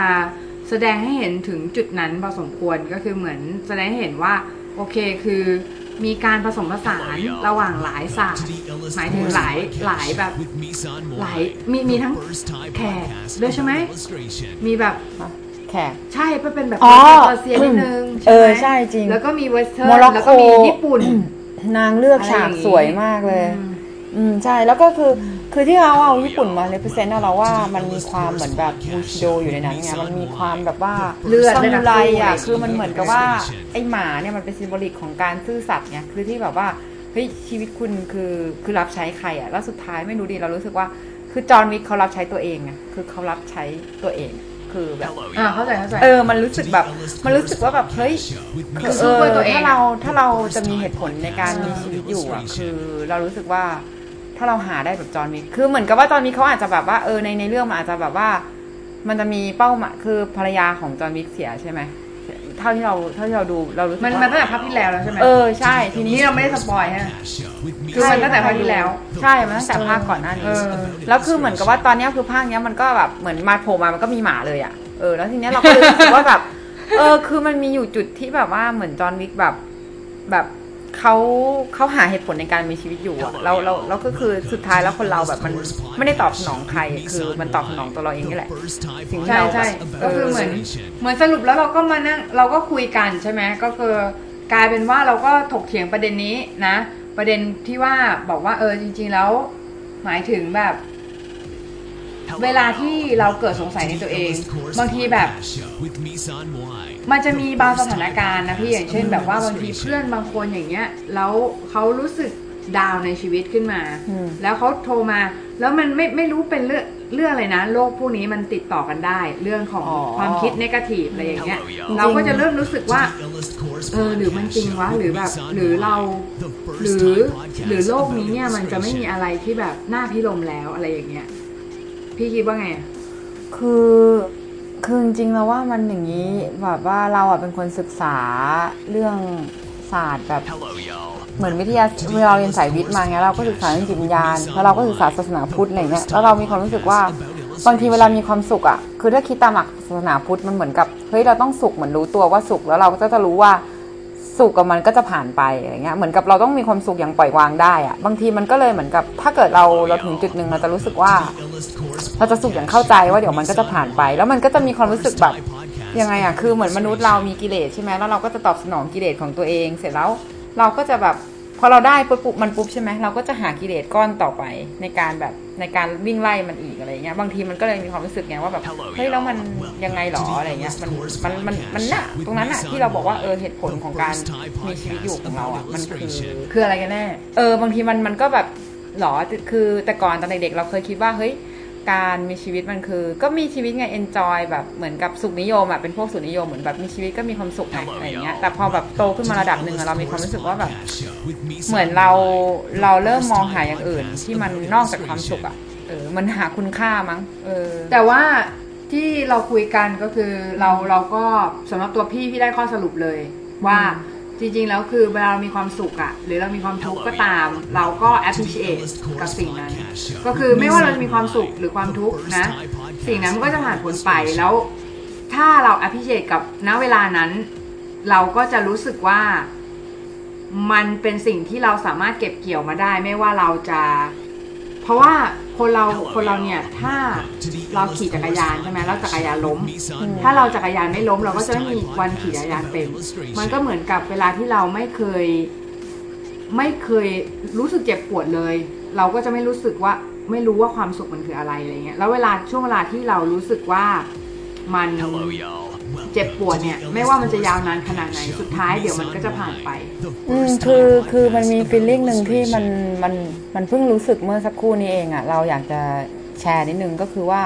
[SPEAKER 2] แสดงให้เห็นถึงจุดนั้นพอสมควรก็คือเหมือนแสดงให้เห็นว่าโอเคคือมีการผสมผสานระหว่างหลายศาสตร์หมายถึงหลายหลายแบบหลายมีมีทั้งแขกด้วยใช่ไหมมีแบบ
[SPEAKER 3] แแขก
[SPEAKER 2] ใช่มันเป็นแบบ
[SPEAKER 3] อ๋อ
[SPEAKER 2] เปอร์เซียนิดนึง
[SPEAKER 3] เออ
[SPEAKER 2] ไหม
[SPEAKER 3] ใช่จริง
[SPEAKER 2] แล้วก็มีเวสเทิร์
[SPEAKER 3] โม
[SPEAKER 2] น
[SPEAKER 3] ร็อก
[SPEAKER 2] แล้ว
[SPEAKER 3] โก
[SPEAKER 2] ก็มีญี่ปุ่น
[SPEAKER 3] นางเลือกฉาก
[SPEAKER 2] อะไรอย่างงี้
[SPEAKER 3] สวยมากเลย
[SPEAKER 2] อืม
[SPEAKER 3] อืมใช่แล้วก็คือ คือที่เขาเอาญี่ปุ่นมาเลเ e เซนต์เราว่ามันมีความเหมือนแบบบูชิโดอยู่ในนั้นไงมันมีความแบบว่า
[SPEAKER 2] เลือด
[SPEAKER 3] ซา
[SPEAKER 2] ด้วย
[SPEAKER 3] มู
[SPEAKER 2] นะ
[SPEAKER 3] ไร
[SPEAKER 2] สู้
[SPEAKER 3] อะ
[SPEAKER 2] อะไร
[SPEAKER 3] คือมันเหมือนกับว่าไอหมาเนี่ยมันเป็นซิมโบลิกของการซื่อสัตย์ไงคือที่แบบว่าเฮ้ยชีวิตคุณคือคือรับใช้ใครอะแล้วสุดท้ายไม่รู้ดีเรารู้สึกว่าคือจอห์นวิกเขารับใช้ตัวเองไงคือเขารับใช้ตัวเองคือแบบ
[SPEAKER 2] อ่าเข้าใจเข้าใจ
[SPEAKER 3] เออมันรู้สึกแบบมันรู้สึกว่าแบบเฮ้ย
[SPEAKER 2] คือสู้เพื่อตัวเอง
[SPEAKER 3] ถ้าเราถ้าเราจะมีเหตุผลในการมีชีวิตอยู่อะคือเรารู้สึกว่า ถ้าเราหาได้แบบจอห์นวิกคือเหมือนกับว่าจอห์นวิกเขาอาจจะแบบว่าเออในในเรื่องมันอาจจะแบบว่า มันจะมีเป้าหมายคือภรรยาของจอห์นวิกเสียใช่ไหมเท่าที่เราเท่าที่เราดูเรารู้สึก
[SPEAKER 2] มัน
[SPEAKER 3] ว่า
[SPEAKER 2] มันตั้งแต่ภาคที่แล้วแล้วใช่ไหม
[SPEAKER 3] เออใช่ ทีนี้
[SPEAKER 2] นี่เราไม่ได้สปอยฮะ คือ
[SPEAKER 3] ใช่
[SPEAKER 2] มันตั้งแต่ภาคที่แล้ว
[SPEAKER 3] ใช่มันตั้งแต่ภาคก่อนหน้านี้
[SPEAKER 2] เออ
[SPEAKER 3] แล้วคือเหมือนกับว่าตอนเนี้ยคือภาคเนี้ยมันก็แบบเหมือนมาโผล่มามันก็มีหมาเลยอะเออแล้วทีเนี้ยเราก็เลยรู้สึกว่าแบบเออคือมันมีอยู่จุดที่แบบว่าเหมือนจอห์นวิกแบบแบบ เขาเขาหาเหตุผลในการมีชีวิตอยู่อะเราเราเราก็คือสุดท้ายแล้วคนเราแบบมันไม่ได้ตอบสนองใคร คือมันตอบสนองตัวเราเองนี่แหละสิ่งที่
[SPEAKER 2] ใช่
[SPEAKER 3] เรา
[SPEAKER 2] ใช่
[SPEAKER 3] แบบ
[SPEAKER 2] ก็คือเหมือนเหมือนสรุปแล้วเราก็มานั่งเราก็คุยกันใช่ไหมก็คือกลายเป็นว่าเราก็ถกเถียงประเด็นนี้นะ ประเด็นที่ว่าบอกว่าเออจริง ๆ แล้ว หมายถึงแบบ เวลาที่เราเกิดสงสัยในตัวเอง บางทีแบบ มันจะมีบางสถานการณ์นะพี่อย่างเช่น แบบว่าบางทีเพื่อนบางคนอย่างเงี้ยแล้วเขารู้สึกดาวน์ในชีวิตขึ้นมา
[SPEAKER 3] อืม
[SPEAKER 2] แล้วเขาโทรมา แล้วมันไม่ไม่รู้เป็นเรื่องเรื่องอะไรนะโรคพวกนี้มันติดต่อกันได้ เรื่องของ
[SPEAKER 3] อ๋อ
[SPEAKER 2] ความคิดนกาทีฟอะไรอย่างเงี้ย
[SPEAKER 3] จริง
[SPEAKER 2] เราก็จะเริ่มรู้สึกว่าเออหรือมันจริงวะหรือแบบหรือเราหรือหรือโลกนี้เนี่ยมันจะไม่มีอะไรที่แบบน่าพิรมแล้วอะไรอย่างเงี้ย พี่คิดว่าไงอะ
[SPEAKER 3] คือ คือจริงๆแล้วว่ามันอย่างนี้แบบว่าเราอะเป็นคนศึกษาเรื่องศาสตร์แบบเหมือนวิทยาเวลาเราเรียนสายวิทย์มาไงเราก็ศึกษาเรื่องจิตวิญญาณแล้วเราก็ศึกษาศาสนาพุทธอะไรเงี้ยแล้วเรามีความรู้สึกว่าบางทีเวลามีความสุขอะคือถ้าคิดตามหลักศาสนาพุทธมันเหมือนกับเฮ้ยเราต้องสุขเหมือนรู้ตัวว่าสุขแล้วเราก็จะรู้ว่า สุขกับมันก็จะผ่านไปอะไรเงี้ยเหมือนกับเราต้องมีความสุขอย่างปล่อยวางได้อะบางทีมันก็เลยเหมือนกับถ้าเกิดเราเราถึงจุดหนึ่งเราจะรู้สึกว่า เราจะสุขอย่างเข้าใจว่าเดี๋ยวมันก็จะผ่านไป แล้วมันก็จะมีความรู้สึกแบบยังไงอะคือเหมือนมนุษย์เรามีกิเลสใช่ไหมแล้วเราก็จะตอบสนองกิเลสของตัวเอง เสร็จแล้วเราก็จะแบบพอเราได้ปุบปุ๊บมันปุ๊บใช่ไหมเราก็จะหากิเลสก้อนต่อไปในการแบบในการวิ่งไล่มันอีกอะไรเงี้ยบางทีมันก็เลยมีความรู้สึกไงว่าแบบเฮ้ยแล้วมันยังไงหรออะไรเงี้ยมันมันมันมันน่ะตรงนั้นน่ะที่เราบอกว่าเออเหตุผลของการมีชีวิตอยู่ของเราอะมันคือ
[SPEAKER 2] คืออะไรกันแน่
[SPEAKER 3] เออบางทีมันมันก็แบบหรอคือแต่ก่อนตอนเด็กๆเราเคยคิดว่าเฮ้ย การมีชีวิตมันคือ ก็มีชีวิตไง enjoy แบบเหมือนกับสุขนิยมอะเป็นพวกสุขนิยมเหมือนแบบมีชีวิตก็มีความสุขไงอะไรอย่างเงี้ยแต่พอแบบโตขึ้นมาระดับหนึ่งอะเรามีความรู้สึกว่าแบบเหมือนเราเราเริ่มมองหาอย่างอื่น ที่มันนอกจากความสุขอะเออมันหาคุณค่ามั้งเออ
[SPEAKER 2] แต่ว่าที่เราคุยกันก็คือเราเราก็สำหรับตัวพี่พี่ได้ข้อสรุปเลยว่า จริงๆ แล้วคือเวลาเรามีความสุขอะหรือเรามีความทุกข์ก็ตาม เราก็ appreciate กับสิ่งนั้น ก็คือไม่ว่าเราจะมีความสุขหรือความทุกข์นะ สิ่งนั้นมันก็จะผ่านพ้นไปแล้ว ถ้าเรา appreciate กับณเวลานั้น เราก็จะรู้สึกว่ามันเป็นสิ่งที่เราสามารถเก็บเกี่ยวมาได้ ไม่ว่าเราจะ เพราะว่าคนเราคนเราเนี่ยถ้าเราขี่จักรยานใช่ไหมแล้วจักรยานล้ม ถ้าเราจักรยานไม่ล้ม เราก็จะไม่มีวันขี่จักรยานเป็น มันก็เหมือนกับเวลาที่เราไม่เคย ไม่เคยรู้สึกเจ็บปวดเลย เราก็จะไม่รู้สึกว่าไม่รู้ว่าความสุขมันคืออะไรอะไรเงี้ยแล้วเวลาช่วงเวลาที่เรารู้สึกว่ามัน เจ็บปวดเนี่ย ไม่ว่ามันจะยาวนานขนาดไหนสุดท้ายเดี๋ยวมันก็จะผ่านไป
[SPEAKER 3] อืมคือคือมันมีฟีลลิ่งหนึ่งที่มันมันมันเพิ่งรู้สึกเมื่อสักครู่นี้เองอะ่ะ เราอยากจะแชร์นิดนึงก็คือว่า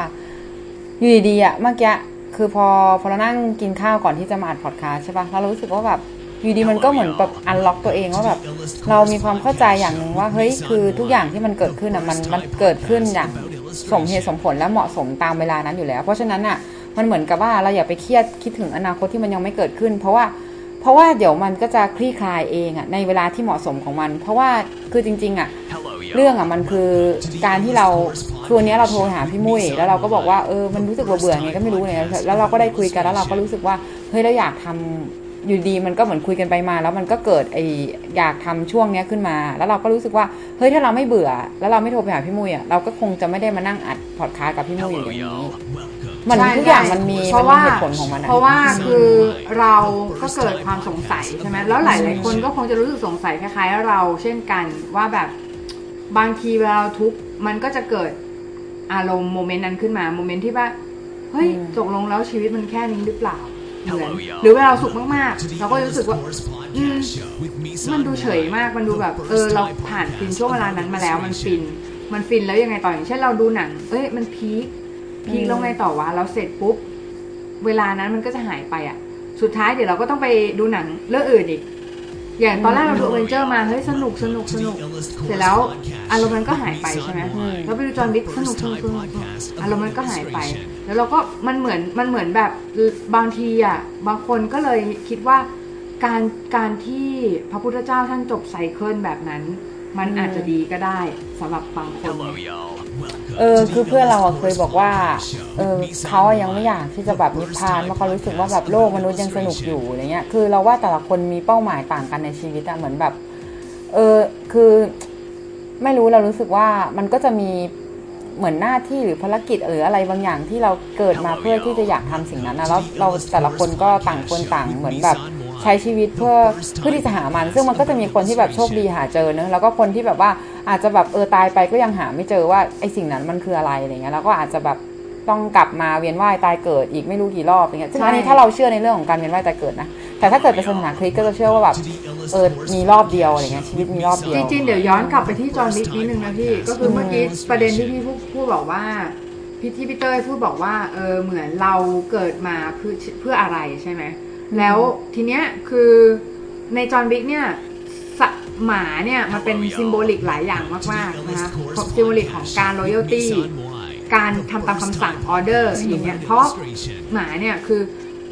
[SPEAKER 3] อยู่ดีๆอะ่ะเมื่อกี้คือพอพอเรานั่งกินข้าวก่อนที่จะมาอัดพอดคาสใช่ปะเรารู้สึกว่าแบบอยู่ดีมันก็เหมือนแบบอันล็อกตัวเองว่าแบบเรามีความเข้าใจอย่างหนึ่งว่าเฮ้ยคือทุกอย่างที่มันเกิดขึ้นอะมันมันเกิดขึ้นอย่างสมเหตุสมผลและเหมาะสมตามเวลานั้นอยู่แล้ว เพราะฉะนั้นอะ มันเหมือนกับว่าเราอย่าไปเครียดคิดถึงอนาคตที่มันยังไม่เกิดขึ้น เพราะว่าเพราะว่าเดี๋ยวมันก็จะคลี่คลายเองอะในเวลาที่เหมาะสมของมัน เพราะว่าคือจริง ๆอะเรื่องอะมันคือการที่เราคือวันนี้เราโทรหาพี่มุ้ยแล้วเราก็บอกว่าเออมันรู้สึกเบื่อๆไงก็ไม่รู้เนี่ยแล้วเราก็ได้คุยกันแล้วเราก็รู้สึกว่าเฮ้ยเราอยากทำอยู่ดีมันก็เหมือนคุยกันไปมา แล้วมันก็เกิดไออยากทำช่วงเนี้ยขึ้นมา แล้วเราก็รู้สึกว่าเฮ้ยถ้าเราไม่เบื่อ แล้วเราไม่โทรไปหาพี่มุ้ยอะเราก็คงจะไม่ได้มานั่งอัดพอดคาสต์กับพี่มุ้ยอยู่อย่างนี้ มัน
[SPEAKER 2] ใช่
[SPEAKER 3] ทุกอย่างมันมี
[SPEAKER 2] เพ
[SPEAKER 3] มัน
[SPEAKER 2] ราะ
[SPEAKER 3] มี
[SPEAKER 2] ว่า
[SPEAKER 3] เหตุผลของมันอะ
[SPEAKER 2] เพราะว่าคือเราก็เกิดความสงสัยใช่ไหมแล้วหลาย ๆ คนก็คงจะรู้สึกสงสัยคล้ายๆ เราเช่นกันว่าแบบบางทีเวลาเราทุกข์มันก็จะเกิดอารมณ์โมเมนต์นั้นขึ้นมาโมเมนต์ที่ว่าเฮ้ยตกลงแล้วชีวิตมันแค่นี้หรือเปล่าเหมือนหรือเวลาเราสุขมากๆ เราก็รู้สึกว่าอืมมันดูเฉยมากมันดูแบบ เออเราผ่านฟินช่วงเวลานั้นมาแล้วมันฟิน มันฟินแล้วยังไงต่ออย่างเช่นเราดูหนัง เอ้ยมัน peak peak แล้วไงต่อวะเราเสร็จปุ๊บ เวลานั้นมันก็จะหายไปอะ สุดท้ายเดี๋ยวเราก็ต้องไปดูหนังเรื่องอื่นอีก อย่างตอนแรกเราดูอเวนเจอร์มาเฮ้ยสนุกสนุกสนุก เสร็จแล้วอารมณ์มันก็หายไปใช่ไหมแล้วไปดู John Wick สนุกสนุกสนุกสนุกอารมณ์มันก็หายไป แล้วเราก็มันเหมือนมันเหมือนแบบบางทีอะบางคนก็เลยคิดว่าการการที่พระพุทธเจ้าท่านจบไซเคิลแบบนั้น มันอาจจะดีก็ได้สำหรับบางคน
[SPEAKER 3] เออคือเพื่อนเราอะเคยบอกว่า เออเขาอะยังไม่อยากที่จะแบบนิพพานเพราะเขารู้สึกว่าแบบโลกมนุษย์ยังสนุกอยู่อะไรเงี้ย คือเราว่าแต่ละคนมีเป้าหมายต่างกันในชีวิตอะเหมือนแบบ เออคือไม่รู้เรารู้สึกว่ามันก็จะมีเหมือนหน้าที่หรือภารกิจหรืออะไรบางอย่างที่เราเกิดมาเพื่อที่จะอยากทำสิ่งนั้นนะแล้วเราแต่ละคนก็ต่างคนต่างเหมือนแบบ ช้ชีวิตเพื่อเพื่อที่จะหามัน ซึ่งมันก็จะมีคนที่แบบโชคดีหาเจอเนอะแล้วก็คนที่แบบว่าอาจจะแบบเออตายไปก็ยังหาไม่เจอว่าไอสิ่งนั้นมันคืออะไรอะไรเงี้ยแล้วก็อาจจะแบบต้องกลับมาเวียนว่ายตายเกิดอีกไม่รู้กี่รอบอย่างเงี้ยซึ่งอันนี้ถ้าเราเชื่อในเรื่องของการเวียนว่ายตายเกิดนะ แต่ถ้าเกิดเป็นศาสนาคริสต์ก็จะเชื่อว่าแบบเออมีรอบเดียวอะไรเงี้ยชีวิตมีรอบเดียว
[SPEAKER 2] จริงๆ เดี๋ยวย้อนกลับไปที่จอห์นวิกนิดนึงนะพี่ ก็คือเมื่อกี้ประเด็นที่พี่พูดพูดบอกว่าพี่ที่พี่เต้ยพูดบอกว่าเออเหมือนเราเกิดมาเพื่อเพื่ออะไรใช่ไหม แล้วทีเนี้ยคือใน John Wick เนี่ยสะหมาเนี่ยมันเป็น symbolic หลายอย่างมากๆนะคะ symbolic ของการ loyalty การทำตามคำสั่งออเดอร์อย่างเงี้ยเพราะหมาเนี่ยคือ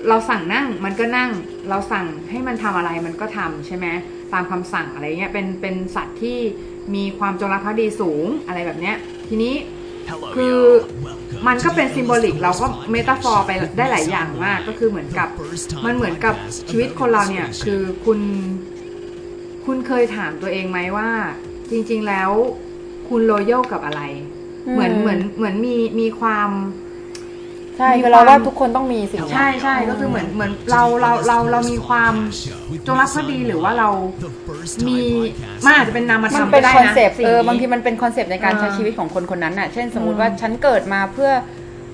[SPEAKER 2] เราสั่งนั่งมันก็นั่งเราสั่งให้มันทำอะไรมันก็ทำใช่ไหมตามคำสั่งอะไรเงี้ยเป็นเป็นสัตว์ที่มีความจงรักภักดีสูงอะไรแบบเนี้ยทีนี้คือ มันก็เป็นซิมโบลิกเราก็เมตาฟอร์ไปได้หลายอย่างมาก ก็คือเหมือนกับ มันเหมือนกับชีวิตคนเราเนี่ยคือคุณ คุณเคยถามตัวเองไหมว่า จริง ๆ แล้วคุณโลโยกับอะไร เหมือนเหมือนเหมือนมีมีความ
[SPEAKER 3] ใช่
[SPEAKER 2] มี
[SPEAKER 3] คือเรา
[SPEAKER 2] ความ
[SPEAKER 3] ว่าทุกคนต้องมีสิ่งนี้
[SPEAKER 2] ใช่ใช่ก็คือเหมือนเหมือนเราเราเราเรามีความจงรักภักดีหรือว่าเรามีมันอาจจะเป็นนามธร
[SPEAKER 3] มั
[SPEAKER 2] ร
[SPEAKER 3] น
[SPEAKER 2] ม
[SPEAKER 3] เป็น
[SPEAKER 2] ก็ได้
[SPEAKER 3] คอน
[SPEAKER 2] นะ
[SPEAKER 3] เซปต์
[SPEAKER 2] สิ่
[SPEAKER 3] เออ
[SPEAKER 2] นี้
[SPEAKER 3] บางทีมันเป็น concept ในการ
[SPEAKER 2] เออ
[SPEAKER 3] ใช้ชีวิตของคนคนนั้นน่ะ เช่นสมมติว่าฉันเกิดมาเพื่อ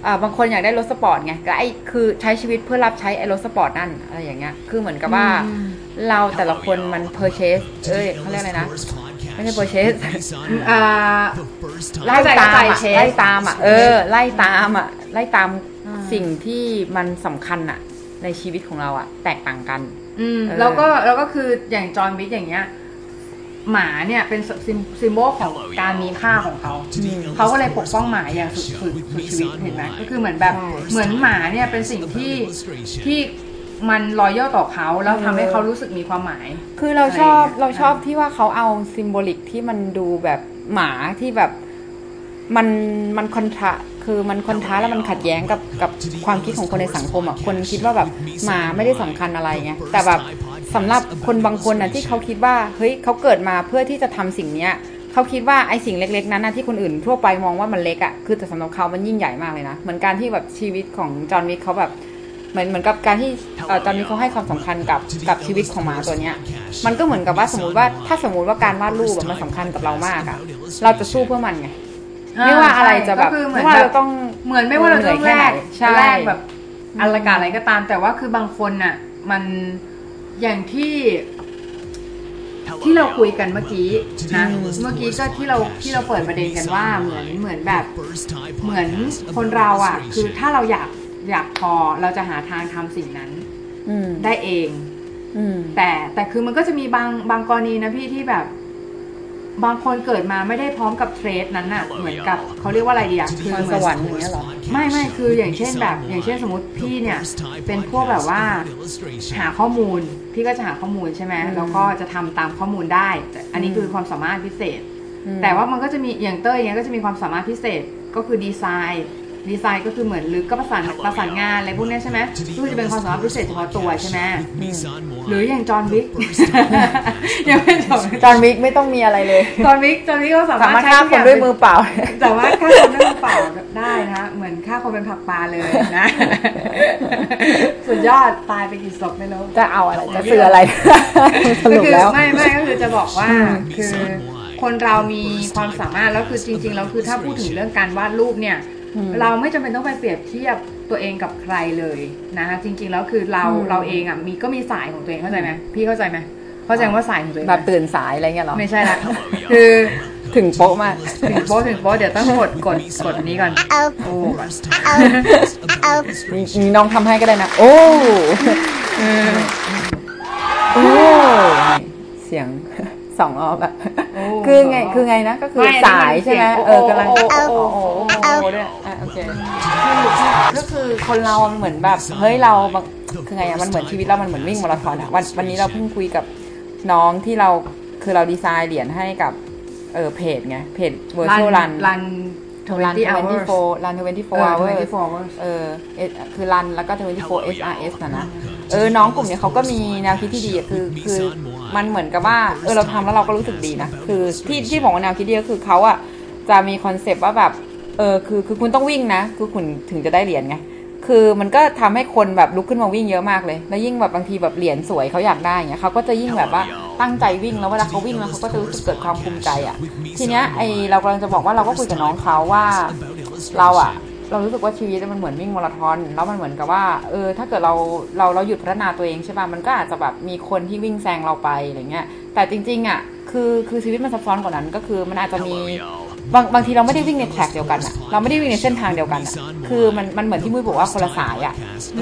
[SPEAKER 3] อ่าบางคนอยากได้รถสปอร์ตไงก็ไอ้คือใช้ชีวิตเพื่อรับใช้ไอ้รถสปอร์ตนั่นอะไรอย่างเงี้ยคือเหมือนกับว่าเราแต่ละคนมัน purchase เอ้ยเขาเรียกอะไรนะ ไม่ใช่ purchase
[SPEAKER 2] อ่า
[SPEAKER 3] ไล่ตาม
[SPEAKER 2] เข้าใจ
[SPEAKER 3] อะ
[SPEAKER 2] เข้าใจ
[SPEAKER 3] ไล่ตามอะเออ ไล่ตามอะไล่ตามสิ่งที่มันสำคัญอะ ในชีวิตของเราอะ แตกต่างกัน
[SPEAKER 2] อืม
[SPEAKER 3] เออ
[SPEAKER 2] แล้วก็แล้วก็คืออย่างจอห์นวิกอย่างเงี้ยหมาเนี่ยเป็นซิมซิมโบลของการมีค่าของเขา เขาก็เลยปกป้องหมาอย่างสุดสุดสุดชีวิตเห็นไหมก็คือเหมือนแบบเหมือนหมาเนี่ยเป็นสิ่งที่ที่ มันรอยย่อต่อเขาแล้วทำให้เขารู้สึกมีความหมาย
[SPEAKER 3] คือเราชอบ
[SPEAKER 2] อะไรอย่างเงี้ย
[SPEAKER 3] เราชอบที่ว่าเขาเอาซิมโบลิกที่มันดูแบบหมาที่แบบมันมันคอนทราคือมันคอนทราแล้วมันขัดแย้งกับกับความคิดของคนในสังคมอะคนคิดว่าแบบหมาไม่ได้สำคัญอะไรไงแต่แบบสำหรับคนบางคนนะที่เขาคิดว่าเฮ้ยเขาเกิดมาเพื่อที่จะทำสิ่งเนี้ยเขาคิดว่าไอ้สิ่งเล็กๆนั้นนะที่คนอื่นทั่วไปมองว่ามันเล็กอะ่ะคือแต่สำหรับเขามันยิ่งใหญ่มากเลยนะเหมือนการที่แบบชีวิตของจอห์นวิกเขาแบบ เหมือนเหมือนกับการที่เอ่อตอนนี้เขาให้ความสำคัญกับกับชีวิตของหมาตัวเนี้ย มันก็เหมือนกับว่าสมมติว่าถ้าสมมติว่าการวาดรูปอะมันสำคัญกับเรามากอะเราจะสู้เพื่อมันไงไม่ว่าอะไรจะแบบ
[SPEAKER 2] ก็คือเหมือน
[SPEAKER 3] ไม่ว่า
[SPEAKER 2] แบ
[SPEAKER 3] เรา
[SPEAKER 2] บ
[SPEAKER 3] ต้อง
[SPEAKER 2] เหมือนไม่ว่าเรา
[SPEAKER 3] เหนื่
[SPEAKER 2] จะ
[SPEAKER 3] อย
[SPEAKER 2] แร
[SPEAKER 3] แค่ไหน
[SPEAKER 2] ก
[SPEAKER 3] ใช่
[SPEAKER 2] แรกแบบอะไรกาอะไรก็ตาม แต่ว่าคือบางคนน่ะมันอย่างที่ที่เราคุยกันเมื่อกี้นะเมื่อกี้ก็ที่เราที่เราเปิดประเด็นกันว่าเหมือนเหมือนแบบเหมือนคนเราอะ คือถ้าเราอยาก อยากพอเราจะหาทางทำสิ่งนั้น
[SPEAKER 3] อืม
[SPEAKER 2] ได้เอง
[SPEAKER 3] อืม
[SPEAKER 2] แต่แต่คือมันก็จะมีบางบางกรณีนะพี่ที่แบบ บางคนเกิดมาไม่ได้พร้อมกับเทรดนั้นน่ะ เหมือนกับเขาเรียกว่าอะไรดีอะคือ
[SPEAKER 3] พร
[SPEAKER 2] เห
[SPEAKER 3] ส
[SPEAKER 2] มือน
[SPEAKER 3] วรรค์อย่างเงี้ยเหรอ
[SPEAKER 2] ไม่ไม่คืออย่างเช่นแบบ อย่างเช่นสมมติพี่เนี่ย เป็นพวกแบบว่า หาข้อมูล พี่ก็จะหาข้อมูลใช่ไหมแล้วก็จะทำตามข้อมูลได้แต่อันนี้คือความสามารถพิเศษ
[SPEAKER 3] อืม
[SPEAKER 2] แต่ว่ามันก็จะมีอย่างเต้ยอย่างเงี้ยก็จะมีความสามารถพิเศษก็คือดีไซน์ ดีไซน์ก็คือเหมือนลึกก็ประสานประสานงานอะไรพวกเนี้ยใช่ไหมก็คือจะเป็นความสามารถพิเศษเฉพาะตัวใช่ไหมหรืออย่างจอห์นวิกยังไม่จบ
[SPEAKER 3] จอห์นวิกไม่ต้องมีอะไรเลย
[SPEAKER 2] จอห์นวิกจอห์นวิกก็สาาม
[SPEAKER 3] สามารรถ
[SPEAKER 2] ถใช้
[SPEAKER 3] ฆ่า
[SPEAKER 2] ทุก
[SPEAKER 3] ค
[SPEAKER 2] อนย่าง
[SPEAKER 3] ด้วยมือเปล่า
[SPEAKER 2] แต่ว่าฆ่าคนด้วยมือเปล่าได้นะเหมือนฆ่าคนเป็นผักปลาเลยนะสุดยอดตายไปกี่ศพไม่รู้
[SPEAKER 3] จะเอาอะไรจะซื้ออะไรส
[SPEAKER 2] ก็
[SPEAKER 3] รุป
[SPEAKER 2] คือ
[SPEAKER 3] แล้ว
[SPEAKER 2] ไม่ไม่ก็คือจะบอกว่าคือคนเรามีความสามารถแล้วคือจริง ๆ แล้วคือถ้าพูดถึงเรื่องการวาดรูปเนี่ย เราไม่จำเป็นต้องไปเปรียบเทียบตัวเองกับใครเลยนะคะจริง ๆ แล้วคือเราเราเองอะมีก็มีสายของตัวเองเข้าใจไหมพี่เข้าใจไหมเข้าใจว่าสายของตัวเองไหม
[SPEAKER 3] แบบตื่นสายอะไรเงี้ยเหรอ
[SPEAKER 2] ไม่ใช่ละคือ
[SPEAKER 3] ถึงโป๊ะมาก
[SPEAKER 2] ถึงโป๊ะถึงโป๊ะเดี๋ยวต้องกดกดกดอันนี้ก่อนโอ้ก่อน
[SPEAKER 3] มีมีน้องทำให้ก็ได้นะ โอ้โอ้เสียงสองรอบอะ คือไงคือไงนะก็คือสายใช่ไหมเออกำลัง
[SPEAKER 2] โอ้โอ้โอ้โอ้
[SPEAKER 3] โอ้ด้วยอะโอเคก็คือคนเรามันเหมือนแบบเฮ้ยเราบางคือไงอะมันเหมือนชีวิตเรามันเหมือนวิ่งมาราธอนอะวันวันนี้เราเพิ่งคุยกับน้องที่เราคือเราดีไซน์เหรียญให้กับเออเพจไงเพจ virtual run
[SPEAKER 2] รัน
[SPEAKER 3] รัน
[SPEAKER 2] 20 hours
[SPEAKER 3] 24 รัน24
[SPEAKER 2] เออ
[SPEAKER 3] hours
[SPEAKER 2] 24 hours
[SPEAKER 3] เออเอคือรันแล้วก็24 SRS นะนะ เออ น้องกลุ่มเนี้ยเขาก็มีแนวคิดที่ดีอะคือคือมันเหมือนกับว่า เออ เราทำแล้วเราก็รู้สึกดีนะ คือที่ที่บอกว่าแนวคิดดีก็คือเขาอะจะมี concept ว่าแบบ เออ คือคือคุณต้องวิ่งนะ คือคุณถึงจะได้เหรียญไงคือมันก็ทำให้คนแบบลุกขึ้นมาวิ่งเยอะมากเลย แล้วยิ่งแบบบางทีแบบเหรียญสวยเขาอยากได้เงี้ยเขาก็จะยิ่งแบบว่า ตั้งใจวิ่งแล้วเวลาเขาวิ่งแล้วเขาก็จะรู้สึกเกิดความภูมิใจอะทีเนี้ยไอเรากำลังจะบอกว่าเราก็คุยกับน้องเขาว่าเราอะเรารู้สึกว่าชีวิตมันเหมือนวิ่งมาราธอนแล้วมันเหมือนกับว่าเออถ้าเกิดเราเราเราหยุดพัฒนาตัวเองใช่ป่ะมันก็อาจจะแบบมีคนที่วิ่งแซงเราไปอะไรเงี้ย แต่จริง ๆอะคือคือชีวิตมันซับซ้อนกว่านั้นก็คือมันอาจจะมีบางบางทีเราไม่ได้วิ่งใน track เดียวกันอะเราไม่ได้วิ่งในเส้นทางเดียวกันอะคือมันมันเหมือนที่มุ้ยบอกว่าคนละสายอะ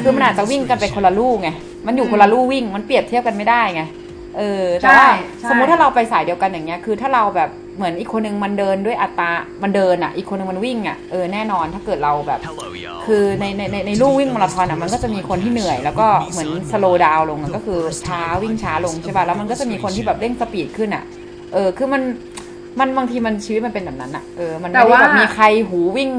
[SPEAKER 3] คือมันอาจจะวิ่งกันไปคนละลู่ไง มันอยู่คนละลู่วิ่ง มันเปรียบเทียบกันไม่ได้ไง เออแต่ว่า
[SPEAKER 2] ใช่ใช่
[SPEAKER 3] สมมุติถ้าเราไปสายเดียวกันอย่างเงี้ยคือถ้าเราแบบเหมือนอีกคนนึงมันเดินด้วยอัตรามันเดินอะ อีกคนนึงมันวิ่งอะเออแน่นอนถ้าเกิดเราแบบ คือในในในในลู่วิ่งมาราธอนอะมันก็จะมีคนที่เหนื่อย แล้วก็เหมือน slow down ลงอะก็คือช้าวิ่งช้าลงใช่ป่ะแล้วมันก็จะมีคนที่แบบเร่ง speed ขึ้นอะ เออคือมันมันบางทีมันชีวิตมันเป็นแบบนั้นอะเออมัน
[SPEAKER 2] แต่
[SPEAKER 3] ไม่ได้
[SPEAKER 2] ว่า
[SPEAKER 3] แบบมีใครหูวิ่ง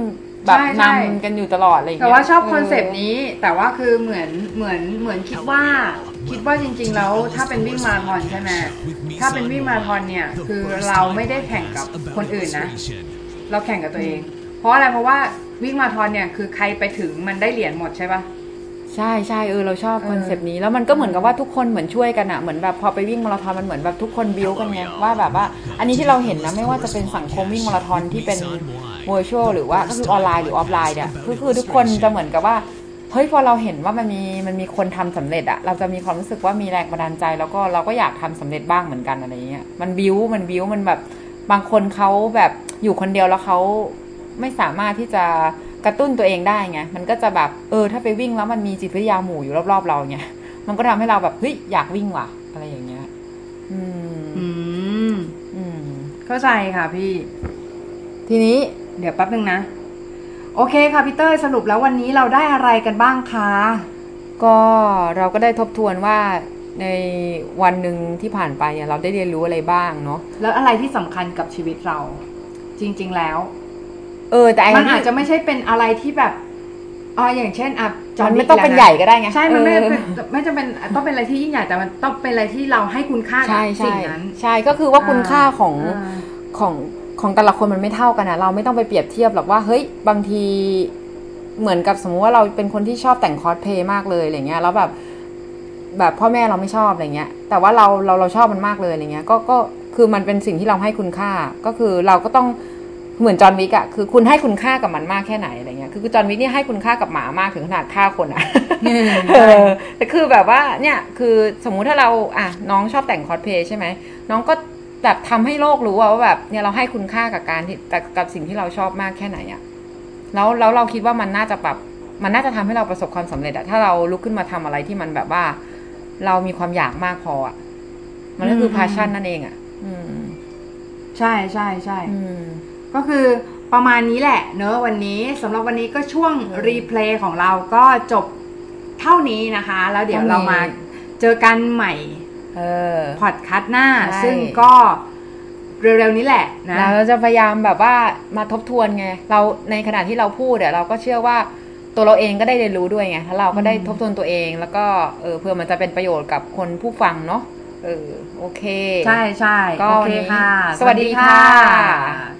[SPEAKER 3] แบบ
[SPEAKER 2] ใช่ใช่
[SPEAKER 3] นำกันอยู่ตลอดอะไรอย่าง
[SPEAKER 2] แต่
[SPEAKER 3] เงี้ย
[SPEAKER 2] ว่าชอบ concept นี้แต่ว่าคือเหมือนเหมือนเหมือนคิดว่า คิดว่าจริงๆแล้วถ้าเป็นวิ่งมาราธอนใช่ไหมถ้าเป็นวิ่งมาราธอนเนี่ยคือเราไม่ได้แข่งกับคนอื่นนะ เราแข่งกับตัวเอง เพราะอะไรเพราะว่าวิ่งมาราธอนเนี่ยคือใครไปถึงมันได้เหรียญหมดใช่ปะ
[SPEAKER 3] ใช่ใช่เออเราชอบ concept นี้แล้วมันก็เหมือนกับว่าทุกคนเหมือนช่วยกันอะเหมือนแบบพอไปวิ่งมาราธอนมันเหมือนแบบทุกคนบิวกันไงว่าแบบว่า อันนี้ที่เราเห็นนะไม่ว่าจะเป็นสังคมวิ่งมาราธอนที่เป็น virtual หรือว่าก็คือออนไลน์หรือออฟไลน์เนี่ยคือคือทุกคนจะเหมือนกับว่าเฮ้ยพอเราเห็นว่ามันมีมันมีคนทำสำเร็จอะเราจะมีความรู้สึกว่ามีแรงบันดาลใจ แล้วก็เราก็อยากทำสำเร็จบ้างเหมือนกันอะไรเงี้ยมันบิวมันบิวมันแบบบางคนเขาแบบอยู่คนเดียวแล้วเขาไม่สามารถที่จะ กระตุ้นตัวเองได้ไง มันก็จะแบบ เออ ถ้าไปวิ่งแล้วมันมีจิตวิทยาหมู่อยู่รอบๆเราไงมันก็ทำให้เราแบบ เฮ้ย อยากวิ่งว่ะ อะไรอย่างเงี้ยอืม
[SPEAKER 2] อืม
[SPEAKER 3] อืม
[SPEAKER 2] เข้าใจค่ะพี่
[SPEAKER 3] ทีนี้
[SPEAKER 2] เดี๋ยวแป๊บนึงนะ โอเคค่ะพี่เต้ยสรุปแล้ววันนี้เราได้อะไรกันบ้างคะ
[SPEAKER 3] ก็เราก็ได้ทบทวนว่าในวันหนึ่งที่ผ่านไปเนี่ยเราได้เรียนรู้อะไรบ้างเนาะ
[SPEAKER 2] แล้วอะไรที่สำคัญกับชีวิตเรา จริง ๆ แล้ว
[SPEAKER 3] เออแต่ไอ้
[SPEAKER 2] มันอาจ
[SPEAKER 3] ที่
[SPEAKER 2] จะไม่ใช่เป็นอะไรที่แบบอ่าอย่างเช่นอะจ
[SPEAKER 3] มัน
[SPEAKER 2] วิ
[SPEAKER 3] ไม่
[SPEAKER 2] ก
[SPEAKER 3] ต้องเป็น
[SPEAKER 2] แล้วะ
[SPEAKER 3] ใหญ่ก็ได้ไง
[SPEAKER 2] ใช่มันไม่
[SPEAKER 3] เออ
[SPEAKER 2] เป็นไม่จำเป็นต้องเป็นอะไรที่ยิ่งใหญ่แต่มันต้องเป็นอะไรที่เราให้คุณค่ากับ
[SPEAKER 3] ใช่ใช่
[SPEAKER 2] สิ่งนั้น
[SPEAKER 3] ใช่ก็คือว่าคุณค่าของ
[SPEAKER 2] อ่า
[SPEAKER 3] ของของแต่ละคนมันไม่เท่ากันนะเราไม่ต้องไปเปรียบเทียบหรอกว่าเฮ้ยบางทีเหมือนกับสมมุติว่าเราเป็นคนที่ชอบแต่งคอสเพลย์มากเลยอะไรเงี้ยแล้วแบบแบบพ่อแม่เราไม่ชอบอะไรเงี้ย แต่ว่าเราเราเราชอบมันมากเลยอะไรเงี้ย ก็ก็คือมันเป็นสิ่งที่เราให้คุณค่า ก็คือเราก็ต้อง เหมือนจอห์นวิกอะคือคุณให้คุณค่ากับมันมากแค่ไหนอะไรเงี้ยคือจอห์นวิกเนี่ยให้คุณค่ากับหมามากถึงขนาดฆ่าคนอะเออแต่คือแบบว่าเนี่ยคือสมมุติถ้าเราอะน้องชอบแต่งคอสเพลย์ใช่ไหมน้องก็แบบทำให้โลกรู้อะว่าแบบเนี่ยเราให้คุณค่ากับการที่กับกับสิ่งที่เราชอบมากแค่ไหนอะแล้วแล้วเราคิดว่ามันน่าจะแบบมันน่าจะทำให้เราประสบความสำเร็จอะถ้าเราลุกขึ้นมาทำอะไรที่มันแบบว่า เรามีความอยากมากพออะมันก็คือ
[SPEAKER 2] ม
[SPEAKER 3] พาชั่นนั่นเองอะอืม
[SPEAKER 2] ใช่ใช่ใช่
[SPEAKER 3] อืม
[SPEAKER 2] ก็คือประมาณนี้แหละเนอะวันนี้สำหรับวันนี้ก็ช่วงรีเพลย์ของเราก็จบเท่านี้นะคะ แล้วเดี๋ยว
[SPEAKER 3] เท่านี้
[SPEAKER 2] เรามาเจอกันใหม่
[SPEAKER 3] เออ
[SPEAKER 2] พอดคัสต์หน้า
[SPEAKER 3] ใช่
[SPEAKER 2] ซึ่งก็เร็วๆนี้แหละนะ
[SPEAKER 3] เราจะพยายามแบบว่ามาทบทวนไง เราในขณะที่เราพูดเดี๋ยเราก็เชื่อว่าตัวเราเองก็ได้เรียนรู้ด้วยไงถ้าเราก็ได้ทบทวนตัวเองแล้วก็เออเพื่อมันจะเป็นประโยชน์กับคนผู้ฟังเนาะเออโอเค
[SPEAKER 2] ใช่ใช่
[SPEAKER 3] ก็
[SPEAKER 2] โอ
[SPEAKER 3] วัน
[SPEAKER 2] เค
[SPEAKER 3] นี้
[SPEAKER 2] ค่ะ
[SPEAKER 3] สวัสดีค่ะ
[SPEAKER 2] สวัสดีค่ะ